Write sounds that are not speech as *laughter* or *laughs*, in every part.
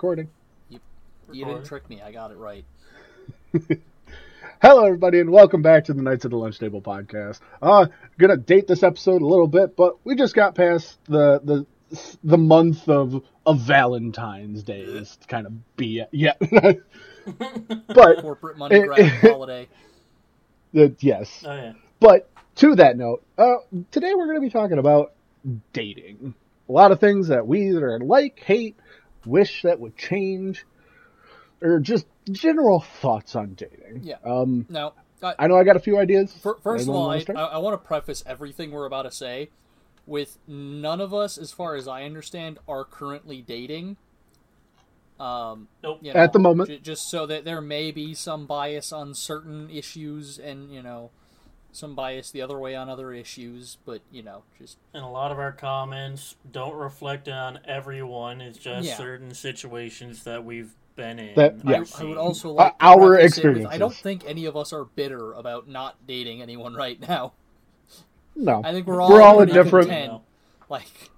recording. You, you didn't trick me. I got it right. *laughs* Hello, everybody, and welcome back to the Knights of the Lunch Table podcast. Uh, gonna date this episode a little bit, but we just got past the the the month of of Valentine's Day. Is kind of be yeah, *laughs* but Corporate money grab holiday. *laughs* uh, yes, Oh yeah. But to that note, uh, today we're going to be talking about dating. A lot of things that we either like, hate, wish that would change, or just general thoughts on dating. Yeah. Um, Now, I, I know I got a few ideas. fir- first of all, I. I, I want to preface everything we're about to say with none of us, as far as I understand, are currently dating. Um, Nope. you At the moment. ju- just so that there may be some bias on certain issues, and you know, some bias the other way on other issues. But you know, just And a lot of our comments don't reflect on everyone. It's just Yeah. certain situations that we've been in. That- or yeah. I, I would also Uh, like to our experience. I don't think any of us are bitter about not dating anyone right now. no. I think we're all We're all in pretty different- content. Like,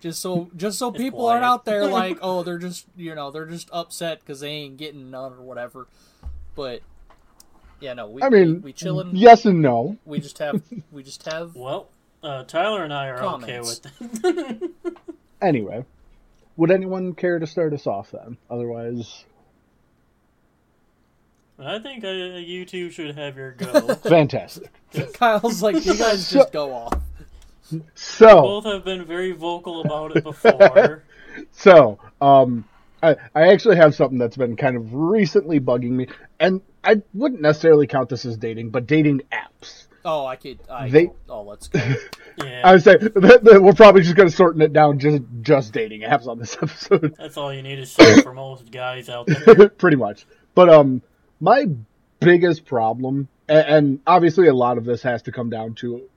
just so just so It's people quiet. aren't out there *laughs* like, oh, they're just you know they're just upset because they ain't getting none or whatever. But yeah, no, we I mean, we, we chilling. yes and no. We just have we just have *laughs* Well, uh, Tyler and I are Comments. okay with it. *laughs* Anyway, would anyone care to start us off then? Otherwise, I think uh, you two should have your go. *laughs* fantastic. Kyle's like, you guys just go off. So, Both have been very vocal about it before. So, um, I, I actually have something that's been kind of recently bugging me, and I wouldn't necessarily count this as dating, but dating apps. Oh, I could. I, They- oh, let's go. *laughs* Yeah, I would say *laughs* that, that we're probably just going to shorten it down just just dating apps on this *laughs* episode, that's all you need to say for most guys out there. pretty much. But um, my biggest problem, and, and obviously a lot of this has to come down to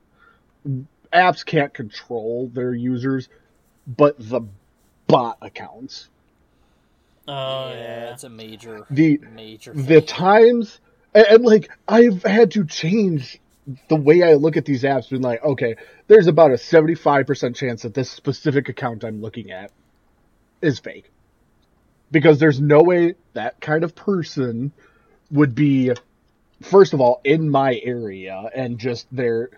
apps can't control their users, but the bot accounts. Oh yeah, yeah. that's a major The major. the thing. times and, and like I've had to change the way I look at these apps being like, okay, there's about a 75% chance that this specific account I'm looking at is fake. Because there's no way that kind of person would be first of all in my area and just their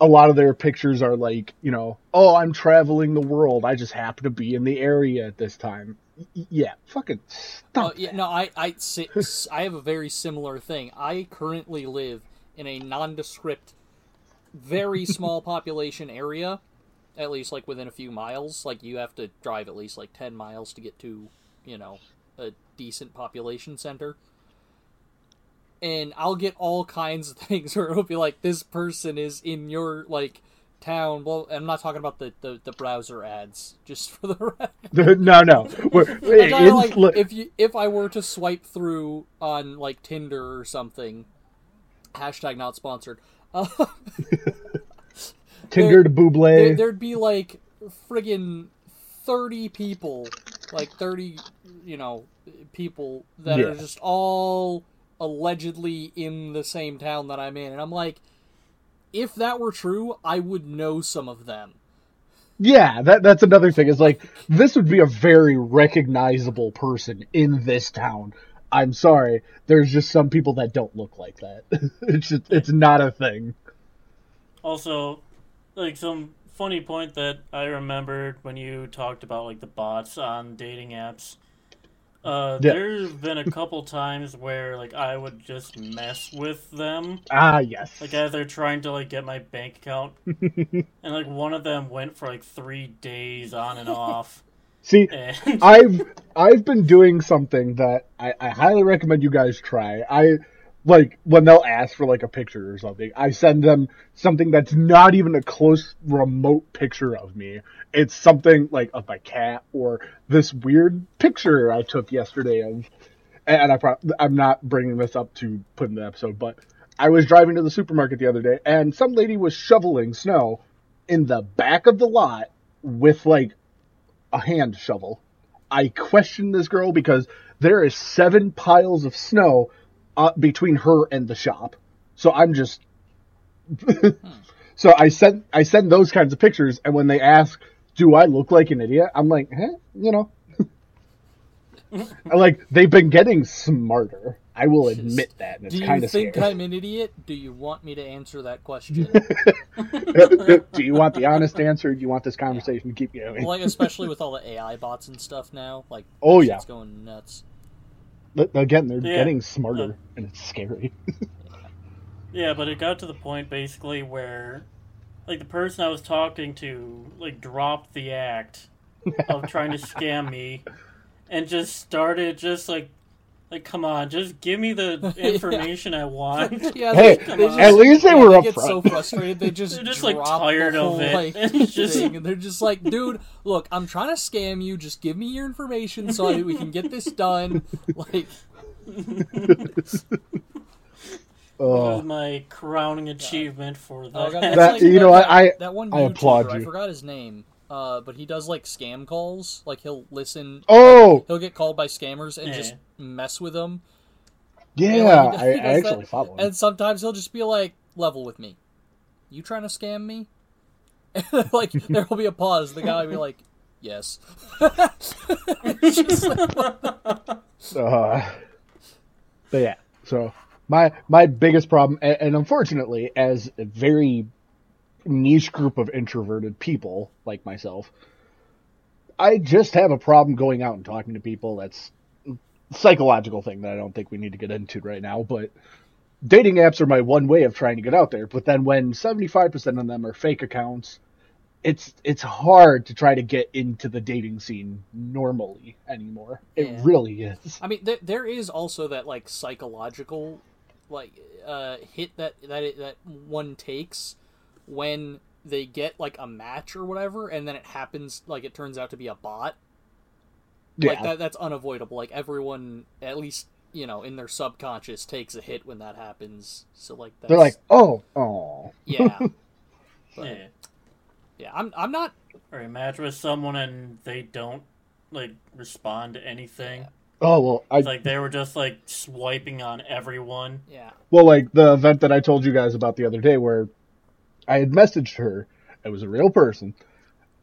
a lot of their pictures are like, you know, oh, I'm traveling the world. I just happen to be in the area at this time. Yeah, fucking stop. Oh, yeah, no, I, I, *laughs* I have a very similar thing. I currently live in a nondescript, very *laughs* small population area, at least like within a few miles. Like you have to drive at least like ten miles to get to, you know, a decent population center. And I'll get all kinds of *laughs* things where it'll be like this person is in your like town. Well, I'm not talking about the the, the browser ads, just for the *laughs* record. no, no. We're, I'm talking it's like li- if you if I were to swipe through on like Tinder or something, hashtag not sponsored. Uh, *laughs* Tinder to there, Bumble. there'd be like friggin' thirty people, like thirty, you know, people that Yeah. are just all allegedly in the same town that I'm in, and I'm like, if that were true, I would know some of them. Yeah, that that's another thing. Is like this would be a very recognizable person in this town. I'm sorry, there's just some people that don't look like that. *laughs* it's just, it's not a thing. Also, like some funny point that I remembered when you talked about like the bots on dating apps. Uh, Yeah. There's been a couple times where like I would just mess with them, Ah, yes. like as they're trying to like get my bank account, *laughs* and like one of them went for like three days on and off, *laughs* See, and I've I've been doing something that I, I highly recommend you guys try. I like when they'll ask for like a picture or something, I send them something that's not even a close remote picture of me. It's something like of my cat or this weird picture I took yesterday of and I pro- I'm not bringing this up to put in the episode, but I was driving to the supermarket the other day and some lady was shoveling snow in the back of the lot with like a hand shovel. I questioned this girl because there is seven piles of snow uh, between her and the shop. So I'm just. *laughs* so I sent I send those kinds of pictures, and when they ask, "Do I look like an idiot?" I'm like, "Huh, you know." *laughs* like they've been getting smarter. I will admit that, and it's Do you think scary. I'm an idiot? Do you want me to answer that question? *laughs* do you want the honest answer? Do you want this conversation to keep going? like especially with all the AI bots and stuff now. Like Oh, yeah. it's going nuts. Again, they're Yeah. getting smarter, and it's scary. *laughs* Yeah, but it got to the point basically where, like, the person I was talking to, like, dropped the act of trying to scam me and just started just like, like, come on, just give me the *laughs* information I want. *laughs* Yeah, Hey, they, they just, at least they yeah, were they get upfront. so frustrated they just *laughs* They're just, like, tired the of it. Like, And it's just- thing, and they're just like, dude, look, I'm trying to scam you. Just give me your information so I, we can get this done. Like, That was Oh, my crowning achievement for oh, that. got- that's That- like you that- know, that, I- that one I YouTuber, applaud I you. forgot his name, uh, but he does like scam calls. Like he'll listen. oh, He'll get called by scammers and Yeah. just mess with them. yeah, he *laughs* I, does- I he does actually that. follow him. And sometimes he'll just be like, "Level with me. You trying to scam me?" *laughs* like there will be a pause. The guy will be like, "Yes." *laughs* Just like, Uh, but yeah, so my my biggest problem, and, and unfortunately, as a very niche group of introverted people like myself, I just have a problem going out and talking to people. That's a psychological thing that I don't think we need to get into right now, but. Dating apps are my one way of trying to get out there, but then when 75% of them are fake accounts, it's it's hard to try to get into the dating scene normally anymore. It Yeah. really is. I mean, there, there is also that like psychological, like uh, hit that that it, that one takes when they get like a match or whatever, and then it happens like it turns out to be a bot. Yeah, Like that, that's unavoidable. Like everyone, at least you know, in their subconscious, takes a hit when that happens. So like that's, they're like, oh, oh, yeah, *laughs* but, yeah. yeah. I'm I'm not Or you match with someone and they don't like respond to anything. oh. Well, I It's like they were just like swiping on everyone. yeah. well like the event that I told you guys about the other day, where I had messaged her. It was a real person,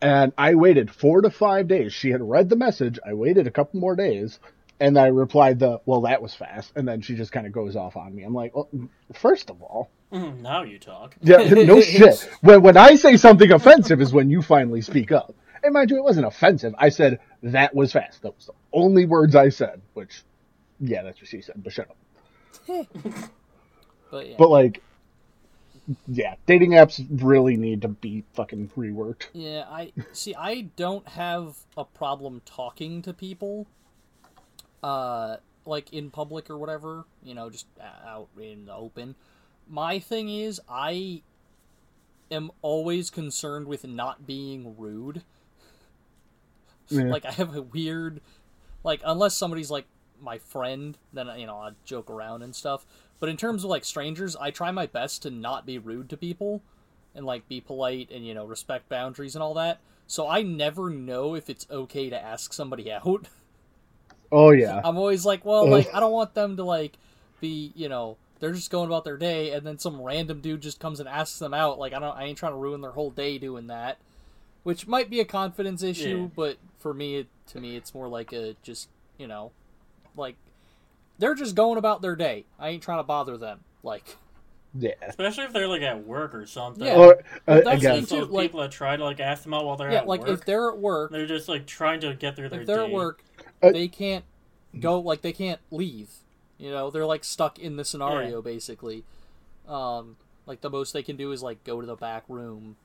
and I waited four to five days. She had read the message. I waited a couple more days, and I replied the, "Well, that was fast." And then she just kind of goes off on me. I'm like, well, first of all, *laughs* Mhm, now you talk. Yeah, *laughs* no shit. When when I say something offensive is when you finally speak up. And mind you, it wasn't offensive. I said that was fast. That was the only words I said. Which, yeah, that's what she said. But shut up. *laughs* But yeah. But like, yeah, dating apps really need to be fucking reworked. Yeah, I see. I don't have a problem talking to people, uh, like in public or whatever. You know, just out in the open. My thing is, I am always concerned with not being rude. Yeah. Like I have a weird, like unless somebody's like my friend, then you know I joke around and stuff. But in terms of like strangers, I try my best to not be rude to people and like be polite and you know respect boundaries and all that. So I never know if it's okay to ask somebody *laughs* out. Oh yeah, I'm always like, well, like *laughs* I don't want them to like be, you know, they're just going about their day and then some random dude just comes and asks them out. Like I don't I ain't trying to ruin their whole day doing that. Which might be a confidence issue, Yeah. but for me it, to me it's more like a just, you know, like they're just going about their day. I ain't trying to bother them. Like yeah. Especially if they're like at work or something. Yeah. Or uh, that's again, Like those too, like- people that try to like ask them out while they're yeah, at like work. if they're at work, They're just like trying to get through their if they're day. at work, Uh, they can't go like they can't leave. You know, they're like stuck in the scenario basically. Um, like the most they can do is like go to the back room,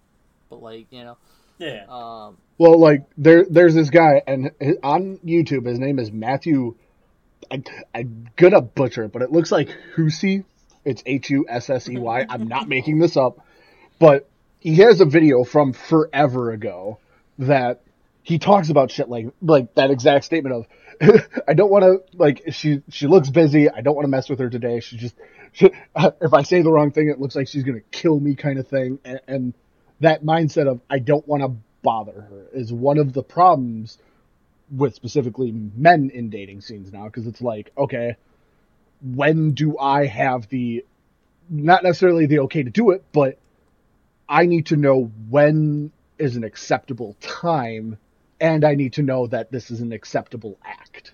but like you know, Yeah. um, Well, like there, there's this guy, and hi- on YouTube, his name is Matthew. I, I'm gonna butcher it, but it looks like Hussey. It's H U S S E Y. I'm not making this up, but he has a video from forever ago that he talks about shit like like that exact statement of *laughs* I don't want to like she she looks busy. I don't want to mess with her today. She just she, *laughs* if I say the wrong thing, it looks like she's gonna kill me, kind of thing. And, and that mindset of I don't want to bother her is one of the problems with specifically men in dating scenes now because it's like okay when do i have the not necessarily the okay to do it but i need to know when is an acceptable time and i need to know that this is an acceptable act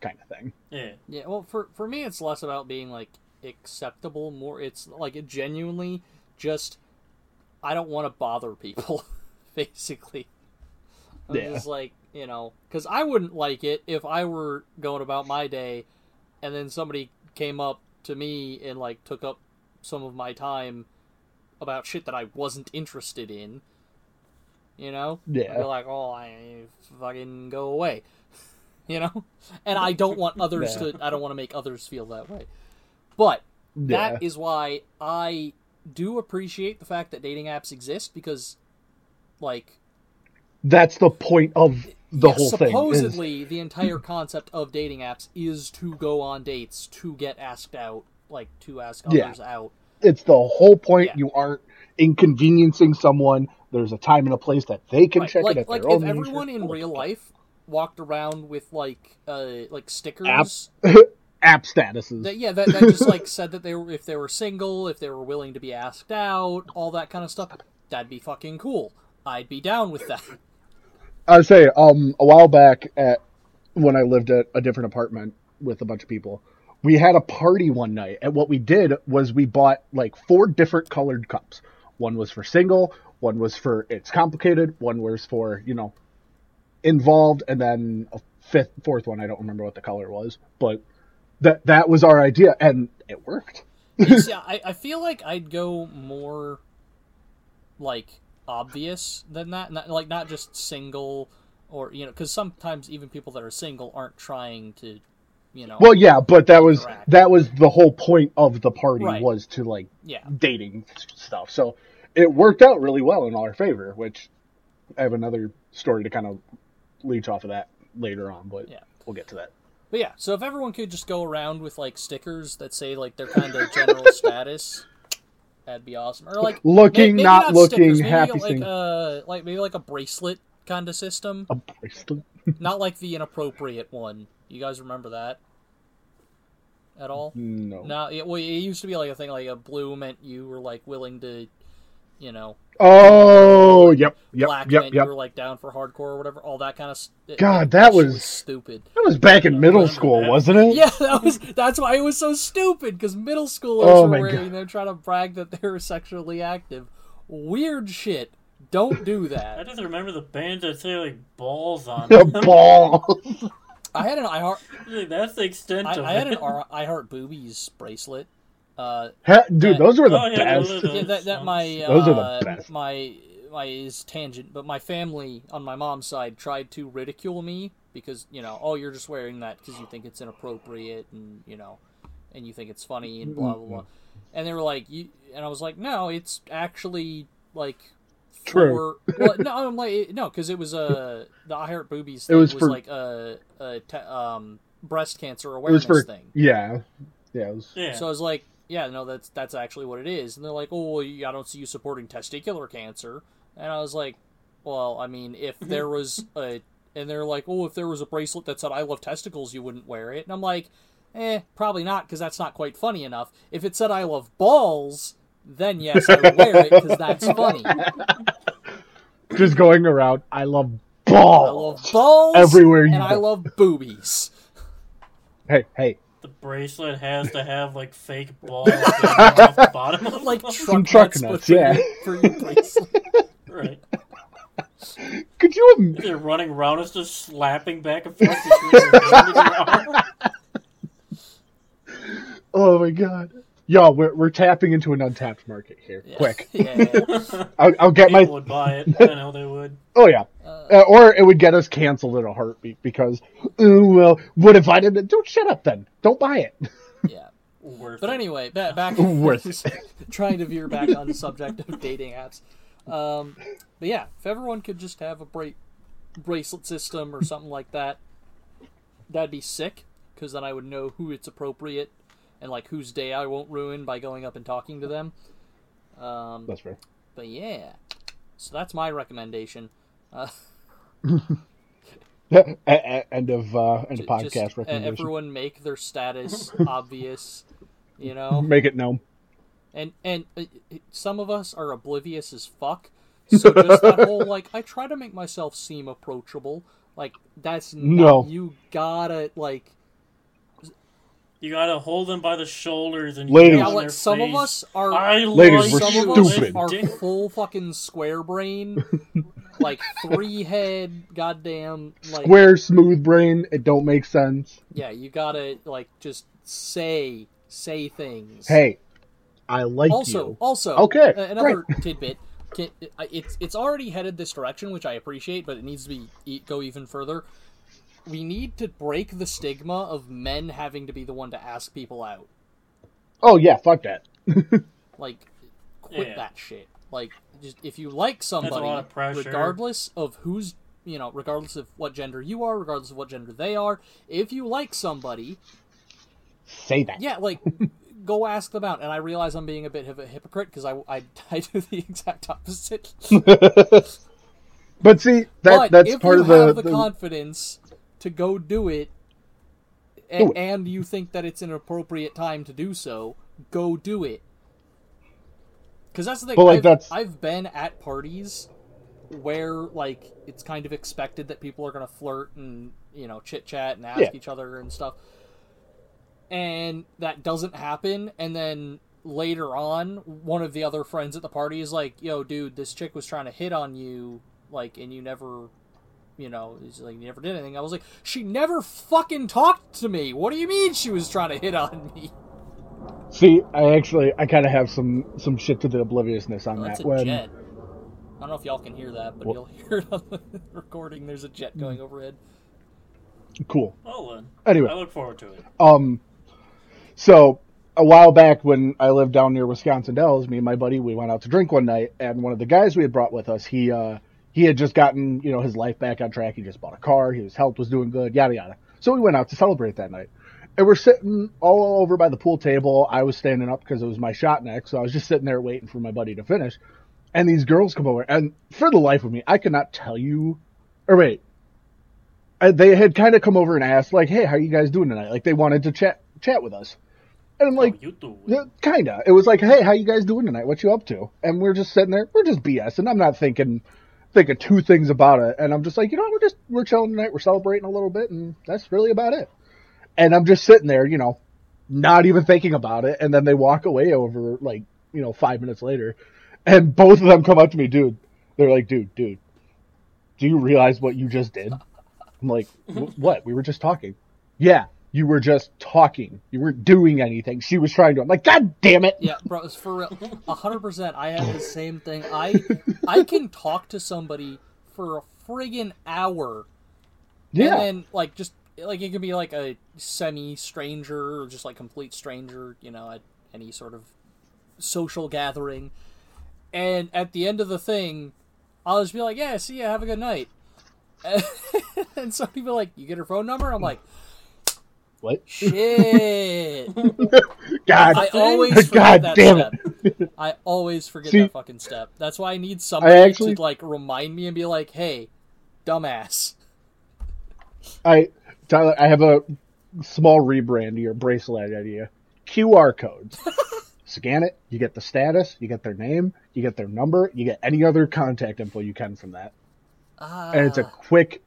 kind of thing. Yeah. Yeah, well, for for me, it's less about being like acceptable. More, it's like it genuinely just I don't want to bother people. *laughs* Basically, I'm Yeah. just like you know, because I wouldn't like it if I were going about my day, and then somebody came up to me and like took up some of my time about shit that I wasn't interested in. You know, Yeah. I'd be like, "Oh, I fucking go away," *laughs* you know. And I don't want others Yeah. to. I don't want to make others feel that way. But Yeah. that is why I do appreciate the fact that dating apps exist because, like, That's the point of the yeah, whole thing. is- supposedly the entire concept of dating apps is to go on dates, to get asked out, like to ask Yeah. others out. it's the whole point. Yeah. You aren't inconveniencing someone. There's a time and a place that they can Right, check like it at like their if own everyone in real life walked around with like uh like stickers *laughs* app statuses. that yeah that, that just *laughs* like said that they were if they were single if they were willing to be asked out all that kind of stuff that'd be fucking cool i'd be down with that I say, um, a while back at when I lived at a different apartment with a bunch of people, we had a party one night, and what we did was we bought like four different colored cups. One was for single, one was for it's complicated, one was for you know involved, and then a fifth, fourth one I don't remember what the color was, but that that was our idea, and it worked. See, *laughs* I, I feel like I'd go more like obvious than that, not, like not just single or you know, because sometimes even people that are single aren't trying to, you know, Well, yeah, but that was Interact. that was the whole point of the party Right. was to like yeah, dating stuff. So it worked out really well in our favor, which I have another story to kind of leech off of that later on, but Yeah. we'll get to that. but yeah. So if everyone could just go around with like stickers that say like their kind of general *laughs* status. That'd be awesome. Or like Looking, may- maybe not looking, stickers, maybe happy like thing. uh like maybe like a bracelet kind of system, A bracelet. *laughs* not like the inappropriate one. You guys remember that at all? No. No, it, well, it used to be like a thing like a blue meant you were like willing to, you know, Oh, yep, yep, black yep, meant yep. you were like down for hardcore or whatever. All that kind of. St- God, that shit was- stupid. That was back in middle school, that. wasn't it? Yeah, *laughs* that was. That's why it was so stupid because middle schoolers Oh were my wearing, God. they're trying to brag that they were sexually active. Weird shit. Don't do *laughs* that. I just remember the bands that say like balls on *laughs* The them. ball. I had an I heart. That's the extent I, of I had an R- I heart boobies bracelet. Uh, Ha- Dude, those were the Oh, yeah, best. yeah, that that my uh, Those are the best. my my is tangent, but my family on my mom's side tried to ridicule me because you know, oh, you're just wearing that because you think it's inappropriate and you know, and you think it's funny and blah blah blah, and they were like, you, and I was like, no, it's actually like. True. For, well, no, I'm like no, because it was uh, the I Heart Boobies It thing was was, for- like a, a te- um, breast cancer It awareness was for thing. yeah, yeah. It was, Yeah. So I was like, yeah, no, that's that's actually what it is. And they're like, oh, well, I don't see you supporting testicular cancer. And I was like, well, I mean, if *laughs* there was a, and they're like, oh, if there was a bracelet that said I love testicles, you wouldn't wear it. And I'm like, eh, probably not, because that's not quite funny enough. If it said I love balls, then yes, I would wear it because that's funny. *laughs* just going around. I love I balls. love balls Everywhere you and I love boobies. Hey, hey, the bracelet has to have like fake balls hanging off the bottom of Like them. truck truck nuts, nuts, yeah. for your bracelet. Right. could you? Im- They're running around us just slapping back and forth between your hand and your arm. Oh my god. Yo, we're, we're tapping into an untapped market here. Yeah. Quick. Yeah, yeah. *laughs* I'll, I'll get my. People would buy it. I know they would. Oh, yeah. Uh, or it would get us canceled in a heartbeat because, oh, well, what if I didn't? Don't shut up then. Don't buy it. *laughs* yeah. Worth But it. anyway, back *laughs* back Worth *laughs* trying to veer back on the subject of dating apps. Um, but yeah, if everyone could just have a bra- bracelet system or something like that, that'd be sick. Because then I would know who it's appropriate and like whose day I won't ruin by going up and talking to them. Um, That's fair. but yeah, so that's my recommendation. Uh, A- a- end of uh, end of podcast uh, recommendation. everyone make their status *laughs* obvious, you know. Make it known. and and uh, some of us are oblivious as fuck. So just that whole *laughs* like, I try to make myself seem approachable. Like that's not, No. You gotta like, You gotta hold them by the shoulders and Ladies. yell Yeah, like their some of us are I Ladies, like we're some you of us are full fucking square brain, *laughs* like three head, goddamn, like Square smooth brain. It don't make sense. yeah. You gotta like just say say things. Hey, I like also, you. also, Okay, uh, another *laughs* tidbit. Can, uh, it's it's already headed this direction, which I appreciate, but it needs to be go even further. We need to break the stigma of men having to be the one to ask people out. Oh yeah, fuck that. *laughs* Like, quit Yeah. that shit. Like, just if you like somebody, of regardless of who's you know, regardless of what gender you are, regardless of what gender they are, if you like somebody, Say that. yeah, like go ask them out. And I realize I'm being a bit of a hypocrite because I, I *laughs* I do the exact opposite. But see, that but that's if part you of the, have the, the- confidence to go do it, and, Do it. and you think that it's an appropriate time to do so, go do it. Because that's the thing. But, like, I've, that's- I've been at parties where like it's kind of expected that people are going to flirt and you know chit chat and ask Yeah. each other and stuff, and that doesn't happen, and then later on one of the other friends at the party is like yo dude this chick was trying to hit on you like and you never you know like you never did anything i was like she never fucking talked to me what do you mean she was trying to hit on me see. I actually I kind of have some some shit to the obliviousness on Oh, that's that. a when jet i don't know if y'all can hear that but Well- you'll *laughs* hear it on the recording there's a jet going overhead cool. Oh, then. Anyway. I look forward to it. Um, so a while back when I lived down near Wisconsin Dells, me and my buddy we went out to drink one night, and one of the guys we had brought with us, he uh he had just gotten you know his life back on track. He just bought a car. His health was doing good. Yada yada. So we went out to celebrate that night. And we're sitting all over by the pool table. I was standing up because it was my shot next, so I was just sitting there waiting for my buddy to finish. And these girls come over, and for the life of me, I cannot tell you. Or wait, uh, they had kind of come over and asked, like, "Hey, how you guys doing tonight?" Like they wanted to chat chat with us, and I'm like, oh, you do. yeah, kinda. It was like, "Hey, how you guys doing tonight? What you up to?" And we're just sitting there, we're just BS, and I'm not thinking thinking two things about it, and I'm just like, you know, we're just we're chilling tonight, we're celebrating a little bit, and that's really about it. And I'm just sitting there, you know, not even thinking about it, and then they walk away over like you know five minutes later, and both of them come up to me, dude. They're like, dude, dude, do you realize what you just did? I'm like, *laughs* what? We were just talking. Yeah, you were just talking. You weren't doing anything. She was trying to. I'm like, God damn it! yeah bro it's for real *laughs* 100% i have the same thing i *laughs* i can talk to somebody for a friggin hour Yeah, And then like just like it could be like a semi stranger or just like complete stranger, you know, at any sort of social gathering. And at the end of the thing, I'll just be like, "Yeah, see ya, have a good night." *laughs* and some people are like, "You get her phone number?" I'm like, what? "Shit!" *laughs* *laughs* God, I always forget God that damn step. it! I always forget See- that fucking step. That's why I need somebody actually- to like remind me and be like, "Hey, dumbass." I Tyler, I have a small rebrand to your bracelet idea. QR codes. *laughs* Scan it. You get the status. You get their name. You get their number. You get any other contact info you can from that, and it's a Ah. quick.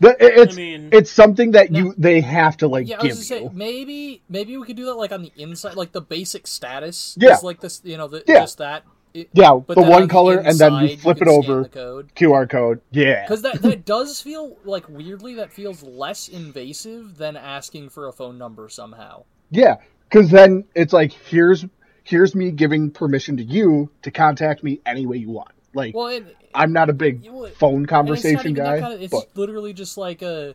The, it- it's I mean- it's something that you they have to like Yeah, I was give gonna you. say maybe maybe we could do that like on the inside, like the basic status. Yeah. is like this, you know, the, Yeah. just that. It- Yeah, the one on color, and then you flip can it over. code. QR code. Yeah. Because that that *laughs* does feel like weirdly that feels less invasive than asking for a phone number somehow. Yeah, because then it's like here's here's me giving permission to you to contact me any way you want. Like Well, it, I'm not a big You would- phone conversation guy, kind of, it's but literally just like a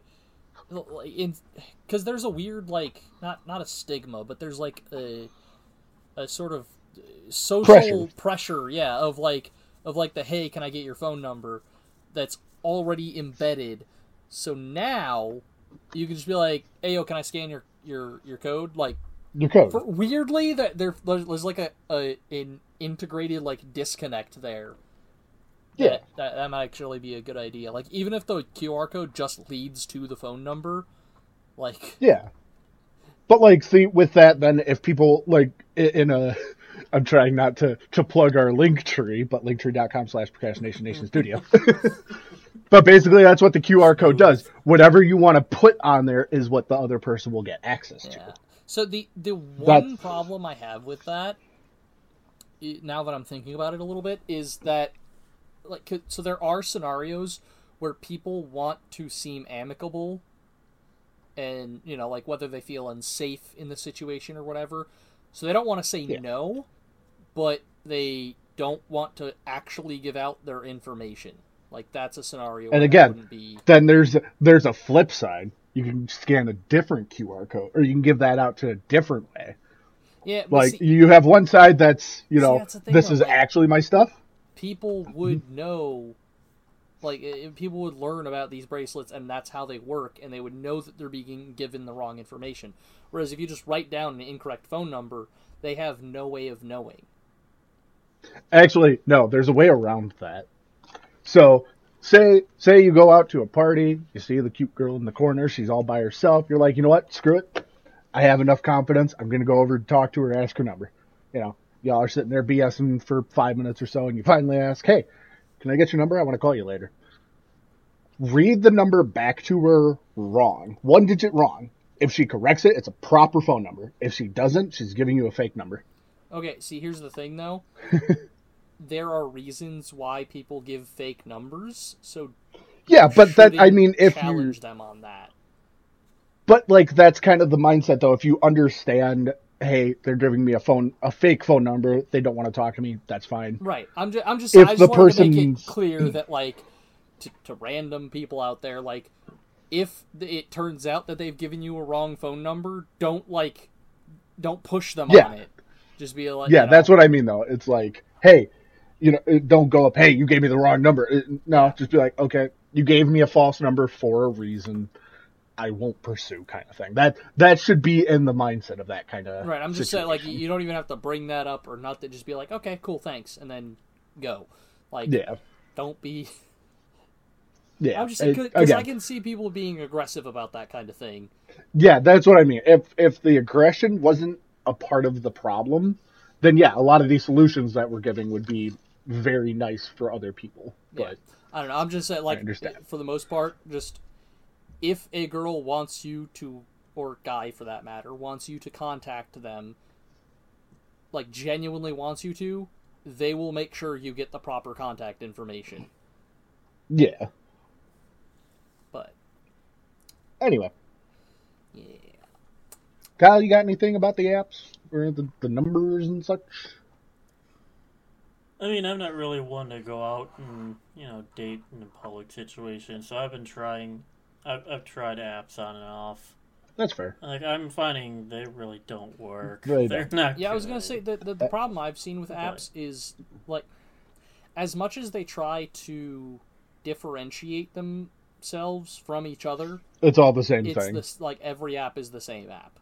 because there's a weird like not not a stigma, but there's like a a sort of social Pressure. pressure. yeah, of like of like the hey, can I get your phone number? That's already embedded. So now you can just be like, hey, yo, can I scan your your your code? Like your code. for, weirdly that there there's like a, a an integrated like disconnect there. Yeah. That, that that might actually be a good idea. Like even if the QR code just leads to the phone number, like Yeah. But like, see, with that, then if people like in a, I'm trying not to to plug our link tree, but linktree.com slash procrastination nation studio. *laughs* but basically, that's what the QR code does. Whatever you want to put on there is what the other person will get access to. yeah. So the the one That's- problem I have with that, now that I'm thinking about it a little bit, is that like so there are scenarios where people want to seem amicable, and you know like whether they feel unsafe in the situation or whatever, so they don't want to say Yeah. no, but they don't want to actually give out their information. Like that's a scenario. where that again, be Then there's there's a flip side. You can scan a different QR code, or you can give that out to a different way. yeah, Like see- you have one side that's you See, know that's this is like- actually my stuff. people would know like people would learn about these bracelets and that's how they work and they would know that they're being given the wrong information whereas if you just write down an incorrect phone number they have no way of knowing Actually, no, there's a way around that. So, say say you go out to a party, you see the cute girl in the corner, she's all by herself. You're like, you know what? Screw it. I have enough confidence. I'm gonna go over and talk to her, ask her number. You know, y'all are sitting there BSing for five minutes or so, and you finally ask, "Hey, can I get your number? I want to call you later." Read the number back to her wrong, one digit wrong. If she corrects it, it's a proper phone number. If she doesn't, she's giving you a fake number. Okay see here's the thing though *laughs* there are reasons why people give fake numbers so Yeah, but that I mean, if you challenge them on that But like that's kind of the mindset though. If you understand, hey, they're giving me a phone, a fake phone number, they don't want to talk to me. That's fine. Right. I'm just, I'm just, If I just the to make it clear mm. that like to, to random people out there, like if it turns out that they've given you a wrong phone number, don't like, don't push them Yeah. on it. Just be like, Yeah, you know, that's what I mean though. It's like, hey, you know, don't go up. Hey, you gave me the wrong number. No, just be like, okay, you gave me a false number for a reason. I won't pursue, kind of thing. That that should be in the mindset of that kind of Right. I'm just saying, like, you don't even have to bring that up or not. To just be like, okay, cool, thanks, and then go. Like, yeah, don't be. *laughs* yeah. I'm just because I can see people being aggressive about that kind of thing. Yeah, that's what I mean. If if the aggression wasn't a part of the problem, then yeah, a lot of these solutions that we're giving would be very nice for other people. But I don't know. I'm just saying, like, for the most part, just if a girl wants you to, or guy for that matter, wants you to contact them, like genuinely wants you to, they will make sure you get the proper contact information. yeah. But Anyway, yeah, Kyle, you got anything about the apps or the, the numbers and such? I mean, I'm not really one to go out and you know date in a public situation, so I've been trying. I've, I've tried apps on and off. That's fair. Like I'm finding they really don't work. Really *laughs* They're don't. not. yeah. I was gonna say the, the the problem I've seen with apps is like, as much as they try to differentiate themselves from each other, It's all the same it's thing. this like every app is the same app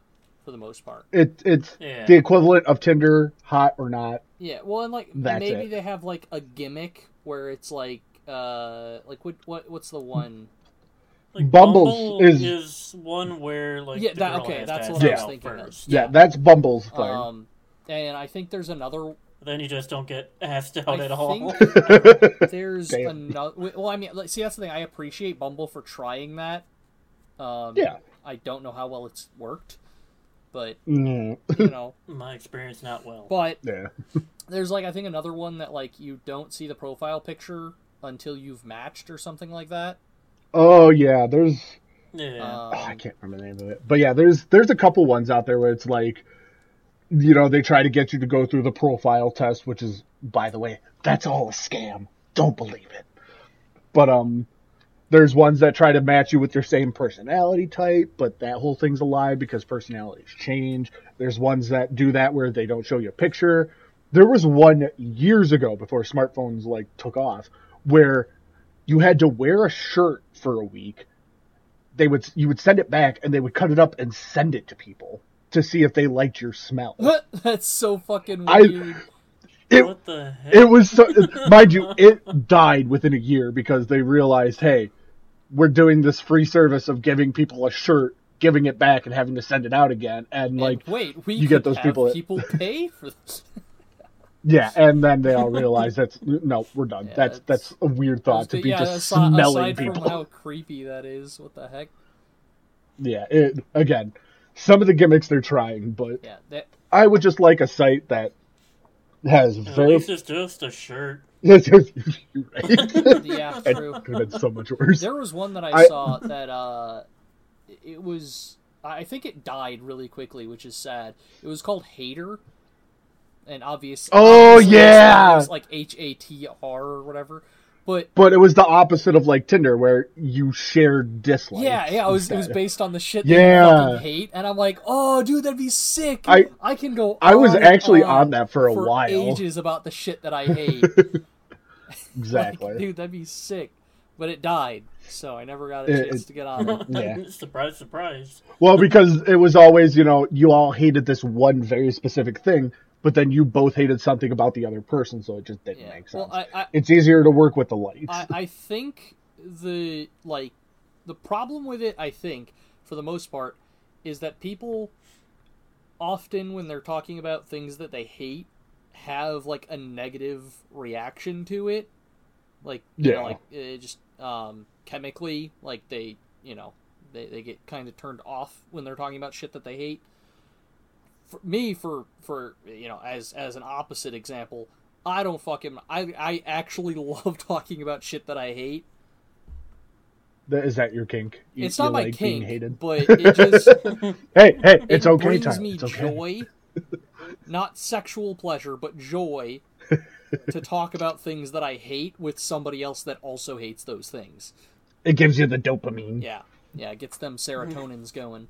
for the most part. It it's Yeah. the equivalent of Tinder, hot or not. Yeah, well, and like That's maybe it. they have like a gimmick where it's like uh like what what what's the one? Like, Bumbles Bumble is- is one where like Yeah, the that- girl okay, has that's to what I was thinking of. first. Yeah, Yeah. that's Bumble's thing. Um, and I think there's another. Then you just don't get asked out I at all. *laughs* there's Damn. another. Well, I mean, like, see, that's the thing. I appreciate Bumble for trying that. Um, Yeah. I don't know how well it's worked, but Mm, you *laughs* know, My experience, not well. but yeah. *laughs* there's like I think another one that like you don't see the profile picture until you've matched or something like that. Oh yeah, there's yeah. Um, Oh, I can't remember the name of it. But yeah, there's there's a couple ones out there where it's like, you know, they try to get you to go through the profile test, which is, by the way, that's all a scam. Don't believe it. But um, there's ones that try to match you with your same personality type, but that whole thing's a lie because personalities change. There's ones that do that where they don't show you a picture. There was one years ago before smartphones like took off where you had to wear a shirt for a week they would you would send it back and they would cut it up and send it to people to see if they liked your smell. *laughs* That's so fucking I- weird. It what the heck? it was so mind you, it *laughs* died within a year because they realized, hey, we're doing this free service of giving people a shirt, giving it back and having to send it out again. And And like wait, we you get those have people that- people *laughs* pay for this. yeah, and then they all realize that's no, we're done. Yeah, that's that's- that's a weird thought to be yeah, just aside, smelling aside people. from how creepy that is, what the heck? Yeah, it again, some of the gimmicks they're trying, but Yeah, that I would just like a site that has At very. least it's just a shirt. Right? *laughs* yeah, It could have been so much worse. There was one that I, I- saw that uh, it was. I think it died really quickly, which is sad. It was called Hater, and obvious. Oh, obviously it's- yeah! it's like H A T R or whatever. But But it was the opposite of like Tinder, where you shared dislikes. yeah, yeah, it was it was based on the shit that Yeah. you fucking hate, and I'm like, oh, dude, that'd be sick. I- I can go. I was on and actually on on that for a while. ages about the shit that I *laughs* hate. Exactly. Like, dude, that'd be sick. But it died, so I never got a It- chance it- to get on it. *laughs* Yeah. *laughs* surprise, surprise. Well, because it was always, you know, you all hated this one very specific thing, but then you both hated something about the other person, so it just didn't Yeah. make sense. Well, I, I, it's easier to work with the lights. I, I think the like the problem with it, I think, for the most part, is that people often when they're talking about things that they hate have like a negative reaction to it. Like you know, Yeah. like it just um, chemically, like they you know they, they get kind of turned off when they're talking about shit that they hate. For me, for for you know, as as an opposite example, I don't fucking I I actually *laughs* love talking about shit that I hate. Is that your kink? You- It's not my like kink, hated? but it just *laughs* Hey, hey, *laughs* it it's okay, brings Tyler. me okay. joy, not sexual pleasure, but joy to talk about things that I hate with somebody else that also hates those things. It gives you the dopamine. Yeah, yeah, it gets them serotonins going.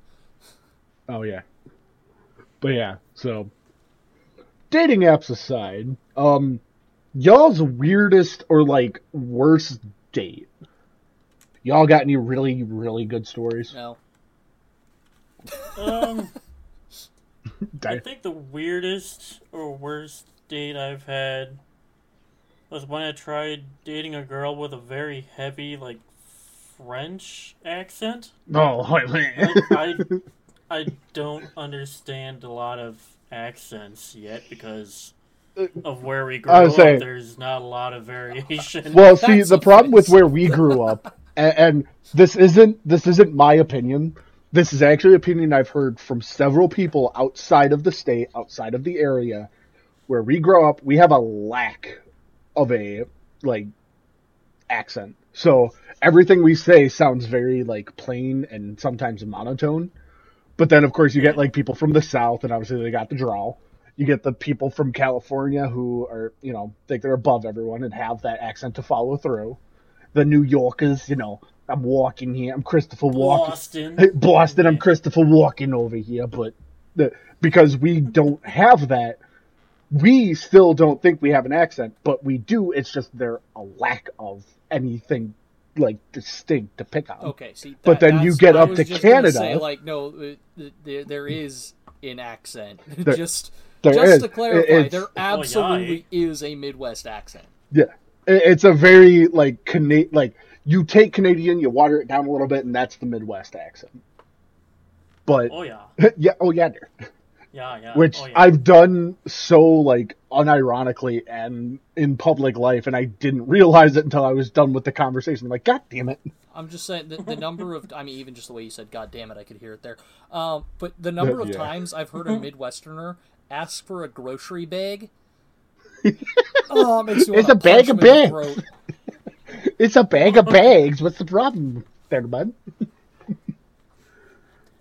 Oh yeah. But yeah, so dating apps aside, um y'all's weirdest or like worst date. Y'all got any really, really good stories? No, Um, *laughs* I think the weirdest or worst date I've had was when I tried dating a girl with a very heavy, like, French accent. Oh, *laughs* I, I, I don't understand a lot of accents yet because uh, of where we grew up. saying- There's not a lot of variation. *laughs* well, see, That's the problem with where we grew up, and, and this isn't this isn't my opinion. This is actually opinion I've heard from several people outside of the state, outside of the area, where we grow up. We have a lack of a like accent, so everything we say sounds very like plain and sometimes monotone. But then, of course, you get like people from the south, and obviously they got the drawl. You get the people from California who are, you know, think they're above everyone and have that accent to follow through. The New Yorkers, you know, I'm walking here. I'm Christopher Walken. Boston. Hey, Boston, I'm Christopher Walken over here, but the, because we don't have that, we still don't think we have an accent, but we do. It's just there a lack of anything like distinct to pick on. okay. See, But then you that's- get I up was to just Canada. Say, like, no, there, there is an accent. *laughs* There- just there just is. to clarify, It's- there oh, absolutely is a Midwest accent. Yeah, It- it's a very like Cana- like you take Canadian, you water it down a little bit, and that's the Midwest accent. But Oh yeah, *laughs* yeah, oh yeah, there. Yeah, yeah. which oh, yeah. I've done so like unironically and in public life, and I didn't realize it until I was done with the conversation. I'm like, God damn it! I'm just saying the, the *laughs* number of I mean even just the way you said God damn it I could hear it there. Um, but the number of *laughs* Yeah. times I've heard a *laughs* Midwesterner ask for a grocery bag. oh, it makes it's a bag of him in the bags. It's a bag of bags. What's the problem, there, bud?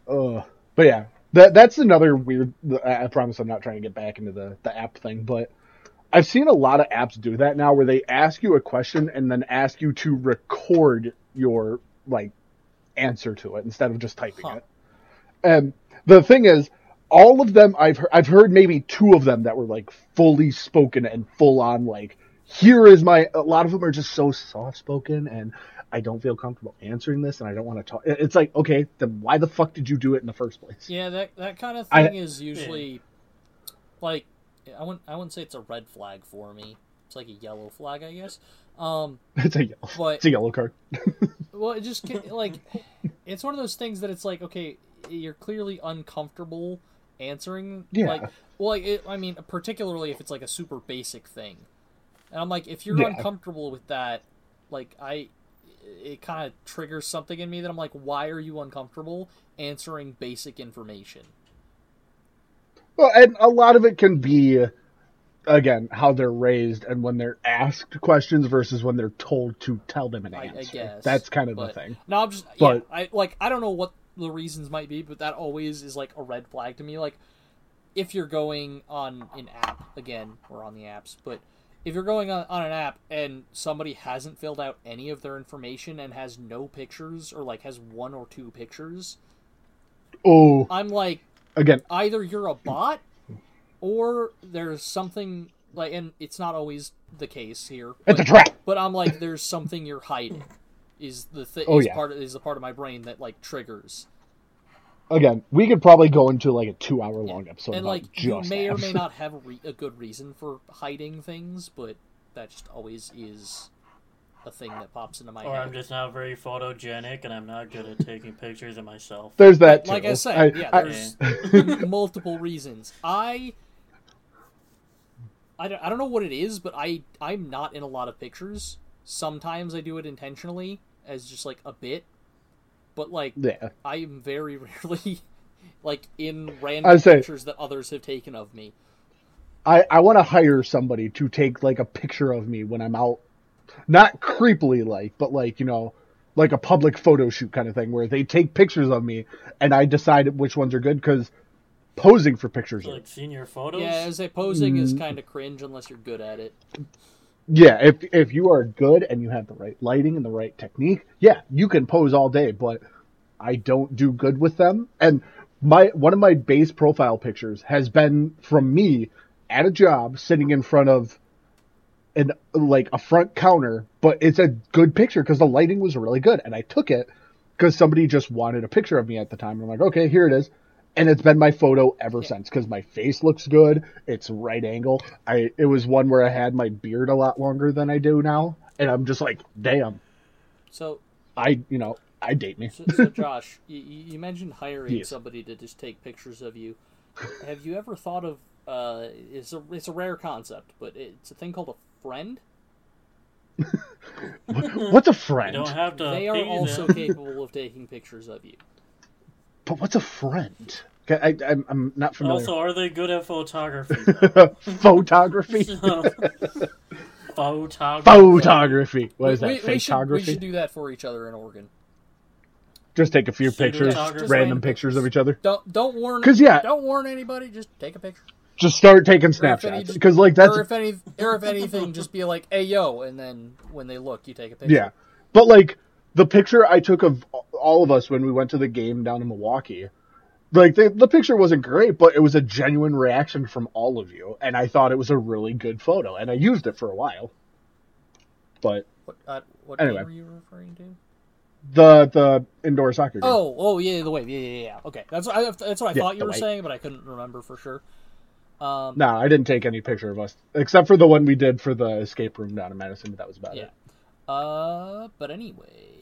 uh, but yeah, that that's another weird. I promise I'm not trying to get back into the the app thing, but I've seen a lot of apps do that now, where they ask you a question and then ask you to record your like answer to it instead of just typing Huh. it. And the thing is, all of them I've heard, I've heard maybe two of them that were like fully spoken and full on like here is my. A lot of them are just so soft spoken and. I don't feel comfortable answering this, and I don't want to talk. It's like, okay, then why the fuck did you do it in the first place? Yeah, that that kind of I- thing is usually like I wouldn't I wouldn't say it's a red flag for me. It's like a yellow flag, I guess. Um, *laughs* It's a yellow. But- It's a yellow card. *laughs* well, it just like it's one of those things that it's like okay, you're clearly uncomfortable answering. Yeah. Like, well, like, it, I mean, particularly if it's like a super basic thing, and I'm like, if you're Yeah. uncomfortable with that, like I, it kind of triggers something in me that I'm like, why are you uncomfortable answering basic information? Well, and a lot of it can be, again, how they're raised and when they're asked questions versus when they're told to tell them an I, answer. I guess That's kind of but, the thing. No, I'm just But- yeah. I like I don't know what the reasons might be, but that always is like a red flag to me. Like if you're going on an app again, or on the apps, but if you're going on, on an app and somebody hasn't filled out any of their information and has no pictures or like has one or two pictures, Oh, I'm like again, either you're a bot or there's something like and it's not always the case here. it's a but- trap. but I'm like, there's something you're hiding. Is the thing? Oh, is yeah. part of, is the part of my brain that like triggers, Again, we could probably go into like a two-hour long episode and about like you just may or may *laughs* not have a, re- a good reason for hiding things, but that just always is a thing that pops into my Or head. I'm just not very photogenic and I'm not good at taking pictures of myself. There's that. like. I said, yeah, I- there's *laughs* *laughs* multiple reasons. I. I don't, I don't know what it is, but I I'm not in a lot of pictures. Sometimes I do it intentionally as just like a bit, but like yeah. I am very *laughs* rarely like in I'd random say- pictures that others have taken of me. I, I want to hire somebody to take like a picture of me when I'm out, not creepily like, but like you know, like a public photo shoot kind of thing where they take pictures of me and I decide which ones are good because posing for pictures are Like senior photos? Yeah, as a posing is Mm. kind of cringe unless you're good at it. Yeah if if you are good and you have the right lighting and the right technique yeah you can pose all day but I don't do good with them and my one of my base profile pictures has been from me at a job sitting in front of an like a front counter, but it's a good picture because the lighting was really good, and I took it because somebody just wanted a picture of me at the time. And I'm like, okay, here it is, and it's been my photo ever since because my face looks good. It's right angle. I it was one where I had my beard a lot longer than I do now, and I'm just like, damn, So, I you know I date me. so, so *laughs* Josh, you, you mentioned hiring Yes. somebody to just take pictures of you. Have you ever thought of? Uh, it's a it's a rare concept, but it's a thing called a friend. *laughs* What's a You friend? don't have to They are also them. capable of taking pictures of you. But what's a friend? Okay, I, I'm I'm not familiar. Also, are they good at photography? *laughs* Photography. *laughs* photography. Photography. What is that? we, we, we should, we should do that for each other in Oregon. Just take a few pictures, Just random random pictures of each other. Don't don't warn. 'Cause, yeah. Don't warn anybody. Just take a picture. Just start taking Or snapshots because, like, that's or if any, or if anything, just be like, "Hey, yo," and then when they look, you take a picture. yeah. But like the picture I took of all of us when we went to the game down in Milwaukee, like the the picture wasn't great, but it was a genuine reaction from all of you, and I thought it was a really good photo, and I used it for a while. But What, uh, what Anyway. game are you referring to? the the indoor soccer game. Oh, oh yeah, the wave. Yeah, yeah, yeah. Okay, that's what I, that's what I Yeah, thought you were wave. saying, but I couldn't remember for sure. Um, No, I didn't take any picture of us except for the one we did for the escape room down in Madison, but that was about Yeah. it. Uh, but anyway,